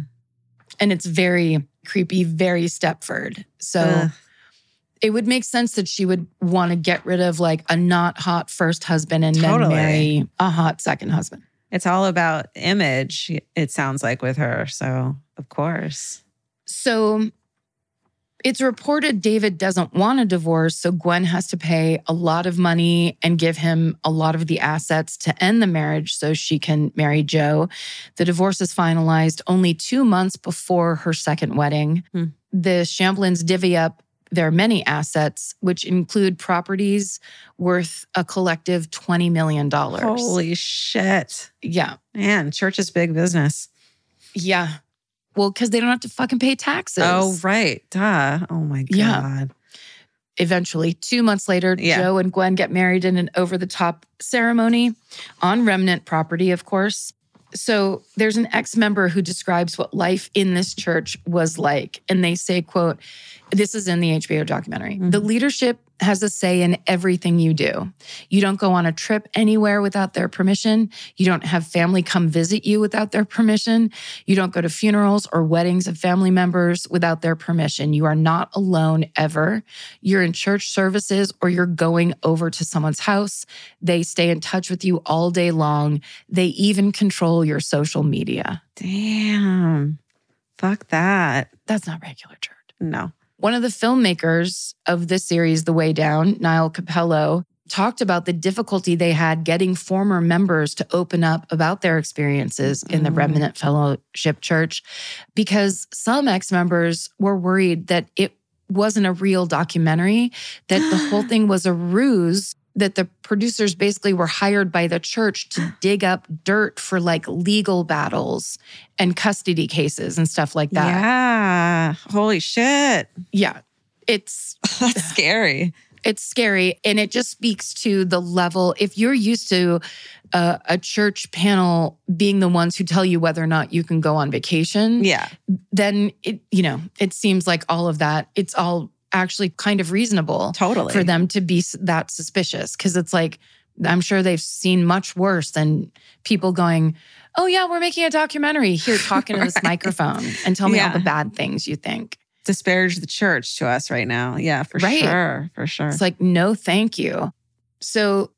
and it's very creepy very stepford so Ugh. it would make sense that she would want to get rid of like a not hot first husband and Totally. then marry a hot second husband It's all about image, it sounds like with her. So, of course. So it's reported David doesn't want a divorce. So Gwen has to pay a lot of money and give him a lot of the assets to end the marriage so she can marry Joe. The divorce is finalized only two months before her second wedding. Hmm. The Shamblins divvy up their many assets, which include properties worth a collective $20 million. Holy shit. Yeah. Man, church is big business. Yeah. Well, because they don't have to fucking pay taxes. Oh, right. Duh. Oh my God. Yeah. eventually, two months later, Yeah. Joe and Gwen get married in an over the top ceremony on remnant property, of course. So there's an ex member who describes what life in this church was like. And they say, quote, this is in the HBO documentary. Mhm. The leadership has a say in everything you do. You don't go on a trip anywhere without their permission. You don't have family come visit you without their permission. You don't go to funerals or weddings of family members without their permission. You are not alone ever. You're in church services or you're going over to someone's house. They stay in touch with you all day long. They even control your social media. Damn. Fuck that. That's not regular church. No. One of the filmmakers of this series, The Way Down, Niall Capello, talked about the difficulty they had getting former members to open up about their experiences in the Mm. Remnant Fellowship Church because some ex members were worried that it wasn't a real documentary, that the whole thing was a ruse, that the producers basically were hired by the church to dig up dirt for like legal battles and custody cases and stuff like that. Yeah. Holy shit. Yeah. It's That's scary. it's scary and it just speaks to the level if you're used to uh, a church panel being the ones who tell you whether or not you can go on vacation Yeah. then it you know it seems like all of that it's all actually kind of reasonable Totally. for them to be that suspicious because it's like i'm sure they've seen much worse than people going oh yeah we're making a documentary here talking to this microphone and tell me all the bad things you think Disparage the church to us right now. Yeah, for Right. sure. For sure. It's like, no, thank you. So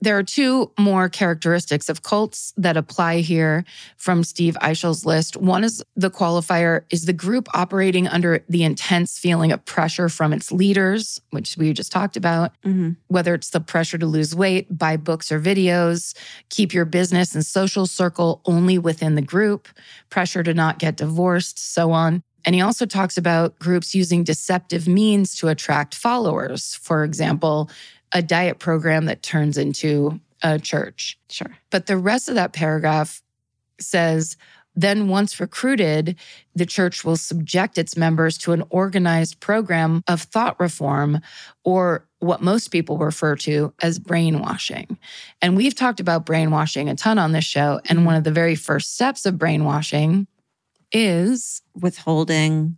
there are two more characteristics of cults that apply here from Steve Eichel's list. One is the qualifier is the group operating under the intense feeling of pressure from its leaders, which we just talked about, Mhm. whether it's the pressure to lose weight, buy books or videos, keep your business and social circle only within the group, pressure to not get divorced, so on. And he also talks about groups using deceptive means to attract followers. For example, a diet program that turns into a church. Sure. But the rest of that paragraph says then, once recruited, the church will subject its members to an organized program of thought reform, or what most people refer to as brainwashing. And we've talked about brainwashing a ton on this show. And mm-hmm. one of the very first steps of brainwashing is Withholding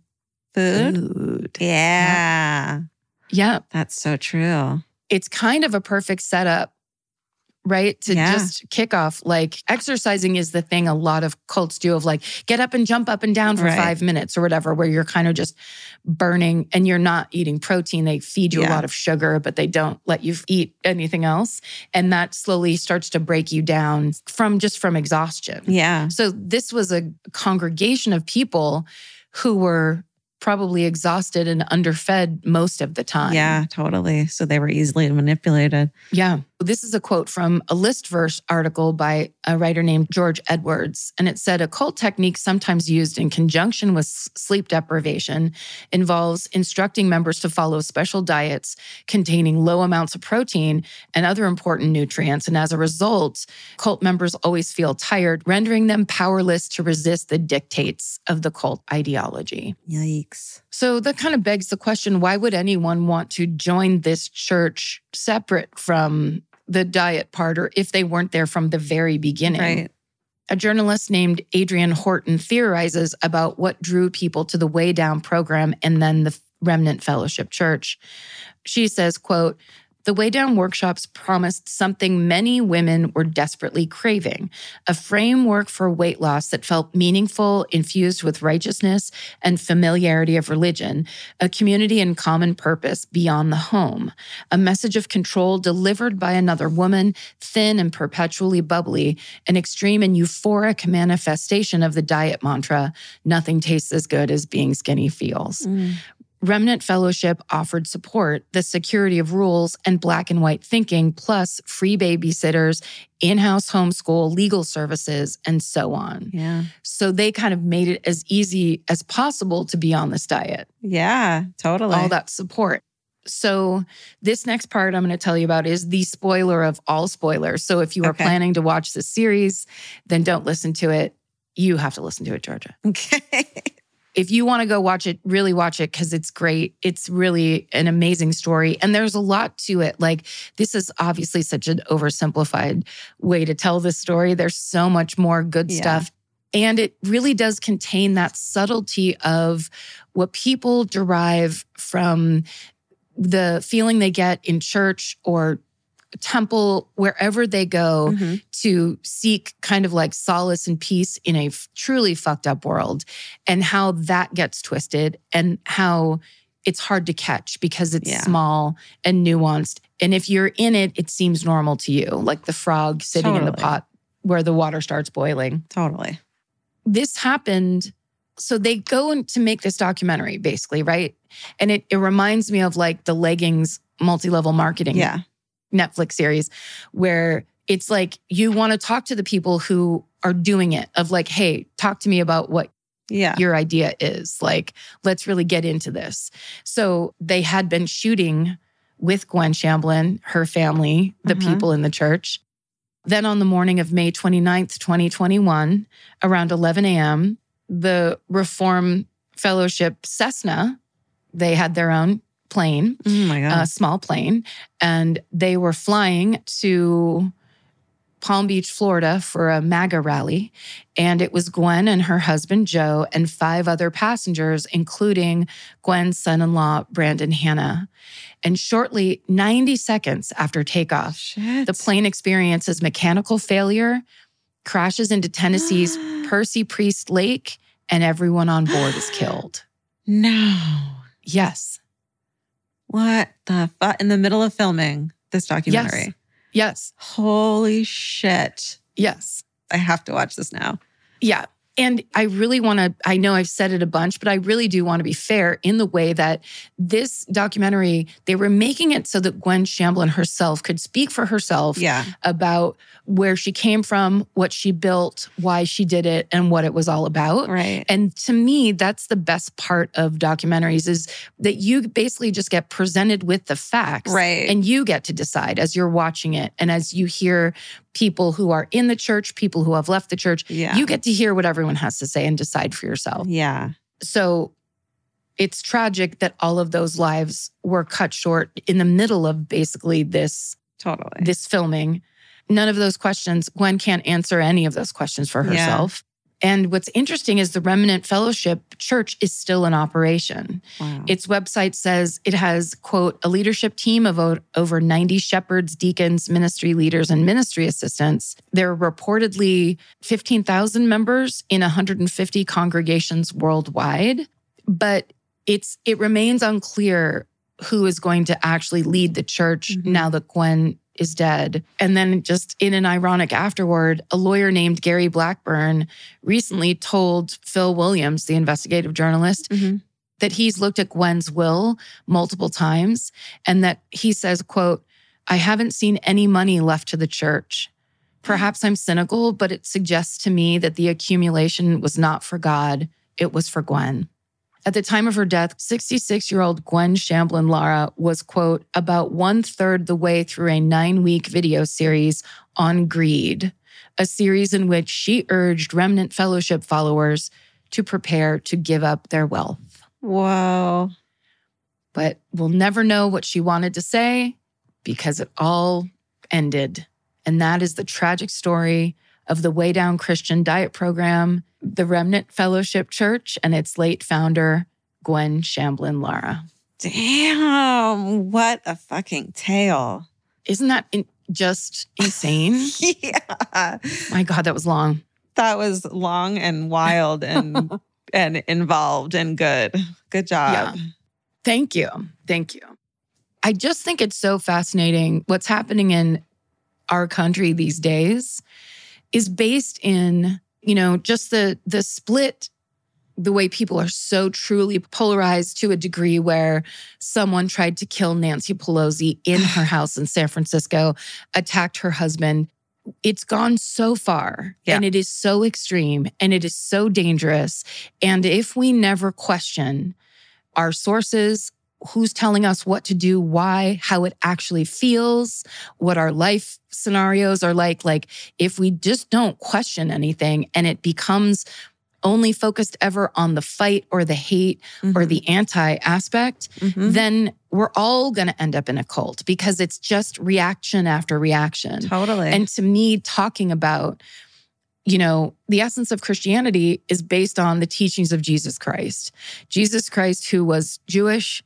food. food. Yeah. Yeah. That's so true. It's kind of a perfect setup, right? To Yeah. just kick off. Like exercising is the thing a lot of cults do of like get up and jump up and down for Right. five minutes or whatever, where you're kind of just burning and you're not eating protein. They feed you a lot of sugar, but they don't let you eat anything else. And that slowly starts to break you down from just from exhaustion. Yeah. So this was a congregation of people who were probably exhausted and underfed most of the time. Yeah, totally. So they were easily manipulated. Yeah. This is a quote from a Listverse article by a writer named George Edwards. And it said occult technique sometimes used in conjunction with sleep deprivation involves instructing members to follow special diets containing low amounts of protein and other important nutrients. And as a result, cult members always feel tired, rendering them powerless to resist the dictates of the cult ideology. Yikes. So that kind of begs the question why would anyone want to join this church separate from the diet part or if they weren't there from the very beginning? Right. A journalist named Adrian Horton theorizes about what drew people to the Weigh Down program and then the Remnant Fellowship Church. She says, quote, the Weigh Down workshops promised something many women were desperately craving a framework for weight loss that felt meaningful, infused with righteousness and familiarity of religion, a community and common purpose beyond the home, a message of control delivered by another woman, thin and perpetually bubbly, an extreme and euphoric manifestation of the diet mantra nothing tastes as good as being skinny feels. Mm. Remnant Fellowship offered support, the security of rules, and black and white thinking, plus free babysitters, in house homeschool, legal services, and so on. Yeah. So they kind of made it as easy as possible to be on this diet, Yeah, totally. all that support. So, this next part I'm going to tell you about is the spoiler of all spoilers. So, if you are Okay. planning to watch this series, then don't listen to it. You have to listen to it, Georgia Okay. if you want to go watch it, really watch it because it's great. It's really an amazing story. And there's a lot to it. Like, this is obviously such an oversimplified way to tell this story. There's so much more good Yeah. stuff. And it really does contain that subtlety of what people derive from the feeling they get in church or temple, wherever they go Mhm. to seek kind of like solace and peace in a f- truly fucked up world and how that gets twisted and how it's hard to catch because it's Yeah. small and nuanced. And if you're in it, it seems normal to you, like the frog sitting in the pot where the water starts boiling. Totally. This happened. So they go in to make this documentary, basically, right? And it, it reminds me of like the leggings multi level marketing Yeah. Netflix series where it's like you want to talk to the people who are doing it of like, hey, talk to me about what Yeah. your idea is. Like, let's really get into this. So they had been shooting with Gwen Shamblin, her family, the Mhm. people in the church. Then on the morning of May 29th, 2021, around 11 a.m., the Reform Fellowship Cessna, they had their own plane oh a small plane, and they were flying to Palm Beach, Florida for a MAGA rally. And it was Gwen and her husband, Joe, and five other passengers, including Gwen's son in law, Brandon Hannah. And shortly, 90 seconds after takeoff, Shit. the plane experiences mechanical failure, crashes into Tennessee's Percy Priest Lake, and everyone on board is killed. No. Yes. What the fuck? In the middle of filming this documentary. Yes. yes. Holy shit. Yes. I have to watch this now. Yeah. And I really want to, I know I've said it a bunch, but I really do want to be fair in the way that this documentary, they were making it so that Gwen Shamblin herself could speak for herself Yeah. about where she came from, what she built, why she did it, and what it was all about. Right. And to me, that's the best part of documentaries is that you basically just get presented with the facts. Right. And you get to decide as you're watching it and as you hear people who are in the church, people who have left the church, Yeah. you get to hear what everyone has to say and decide for yourself. yeah. So it's tragic that all of those lives were cut short in the middle of basically this Totally. this filming. None of those questions, Gwen can't answer any of those questions for herself. And what's interesting is the Remnant Fellowship Church is still in operation. wow. Its website says it has, quote, a leadership team of over 90 shepherds, deacons, ministry leaders, and ministry assistants. There are reportedly 15,000 members in 150 congregations worldwide, but it's it remains unclear who is going to actually lead the church Mhm. now that Gwen is dead. And then just in an ironic afterward, a lawyer named Gary Blackburn recently told Phil Williams, the investigative journalist, Mhm. that he's looked at Gwen's will multiple times and that he says, quote, I haven't seen any money left to the church. Perhaps I'm cynical, but it suggests to me that the accumulation was not for God, it was for Gwen. At the time of her death, 66 year old Gwen Shamblin Lara was, quote, about one third the way through a nine week video series on greed, a series in which she urged Remnant Fellowship followers to prepare to give up their wealth. Whoa. But we'll never know what she wanted to say because it all ended. And that is the tragic story of the Weigh Down Christian Diet Program, the Remnant Fellowship Church, and its late founder, Gwen Shamblin Lara. Damn. What a fucking tale. Isn't that in- just insane? yeah. My God, that was long. That was long and wild and and involved and good. Good job. Thank you. Thank you. I just think it's so fascinating what's happening in our country these days is based in, you know, just the the split the way people are so truly polarized to a degree where someone tried to kill Nancy Pelosi in her house in San Francisco, attacked her husband. It's gone so far Yeah. and it is so extreme and it is so dangerous. And if we never question our sources, who's telling us what to do, why, how it actually feels, what our life scenarios are like. Like, if we just don't question anything and it becomes only focused ever on the fight or the hate or Mhm. the anti aspect, Mhm. then we're all going to end up in a cult because it's just reaction after reaction. totally. And to me, talking about, you know, the essence of Christianity is based on the teachings of Jesus Christ. Jesus Christ, who was Jewish,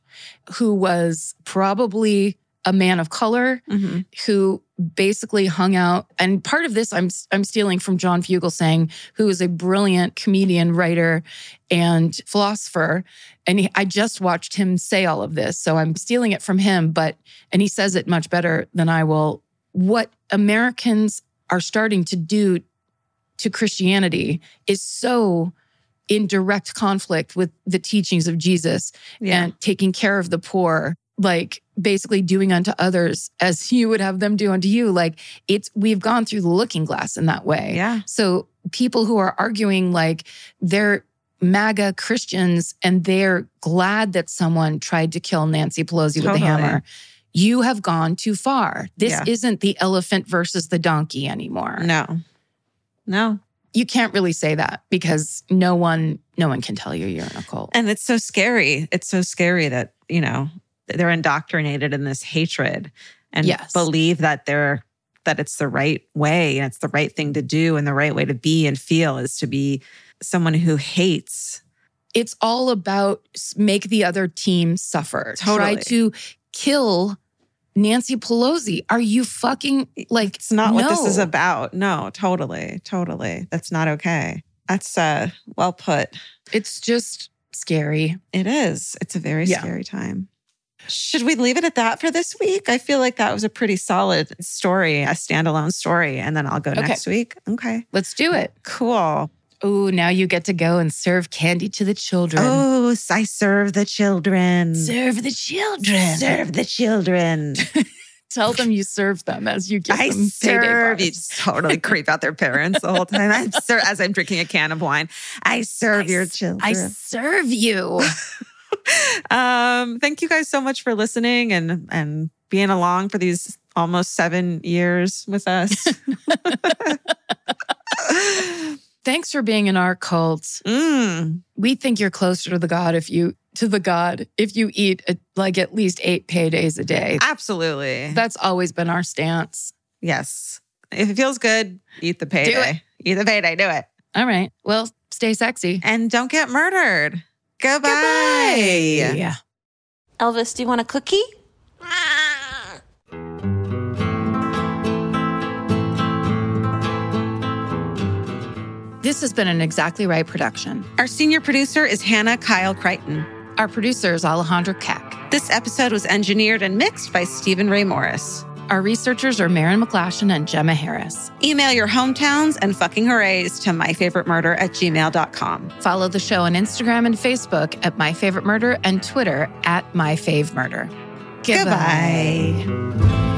who was probably a man of color, Mhm. who basically hung out. And part of this I'm I'm stealing from John Fugelsang, who is a brilliant comedian, writer, and philosopher. And he, I just watched him say all of this, so I'm stealing it from him. But and he says it much better than I will. What Americans are starting to do to Christianity is so in direct conflict with the teachings of Jesus Yeah. and taking care of the poor, like basically doing unto others as you would have them do unto you. Like it's, we've gone through the looking glass in that way. yeah. So people who are arguing like they're MAGA Christians and they're glad that someone tried to kill Nancy Pelosi with a hammer. You have gone too far. This Yeah. isn't the elephant versus the donkey anymore. No. No. You can't really say that because no one no one can tell you you're in a cult. And it's so scary. It's so scary that, you know, they're indoctrinated in this hatred and Yes. believe that they're that it's the right way and it's the right thing to do and the right way to be and feel is to be someone who hates. it's all about make the other team suffer. Try to kill Nancy Pelosi. Are you fucking like It's not what this is about. No, totally. Totally. That's not okay. That's uh well put. It's just scary. It is. It's a very Yeah. scary time. Should we leave it at that for this week? I feel like that was a pretty solid story, a standalone story. And then I'll go Okay. next week. Okay. Let's do it. Cool. Oh, now you get to go and serve candy to the children. Oh, I serve the children. serve the children. Serve the children. Tell them you serve them as you give I them payday serve. You just totally creep out their parents the whole time. I ser- as I'm drinking a can of wine. I serve I your children. I serve you. um, thank you guys so much for listening and and being along for these almost seven years with us. Thanks for being in our cult. Mm, We think you're closer to the God if you to the God if you eat uh, like at least eight paydays a day. absolutely. That's always been our stance. yes. If it feels good, eat the payday. Eat the payday. Do it. All right. Well, stay sexy. And don't get murdered. Goodbye. Yeah. Elvis, do you want a cookie? This has been an Exactly Right production. Our senior producer is Hannah Kyle Crichton. Our producer is Alejandra Keck. This episode was engineered and mixed by Stephen Ray Morris. Our researchers are Marin McClashin and Gemma Harris. Email your hometowns and fucking hoorays to myfavoritemurder at gmail.com. Follow the show on Instagram and Facebook at My Favorite Murder and Twitter at My Fave Murder. Goodbye.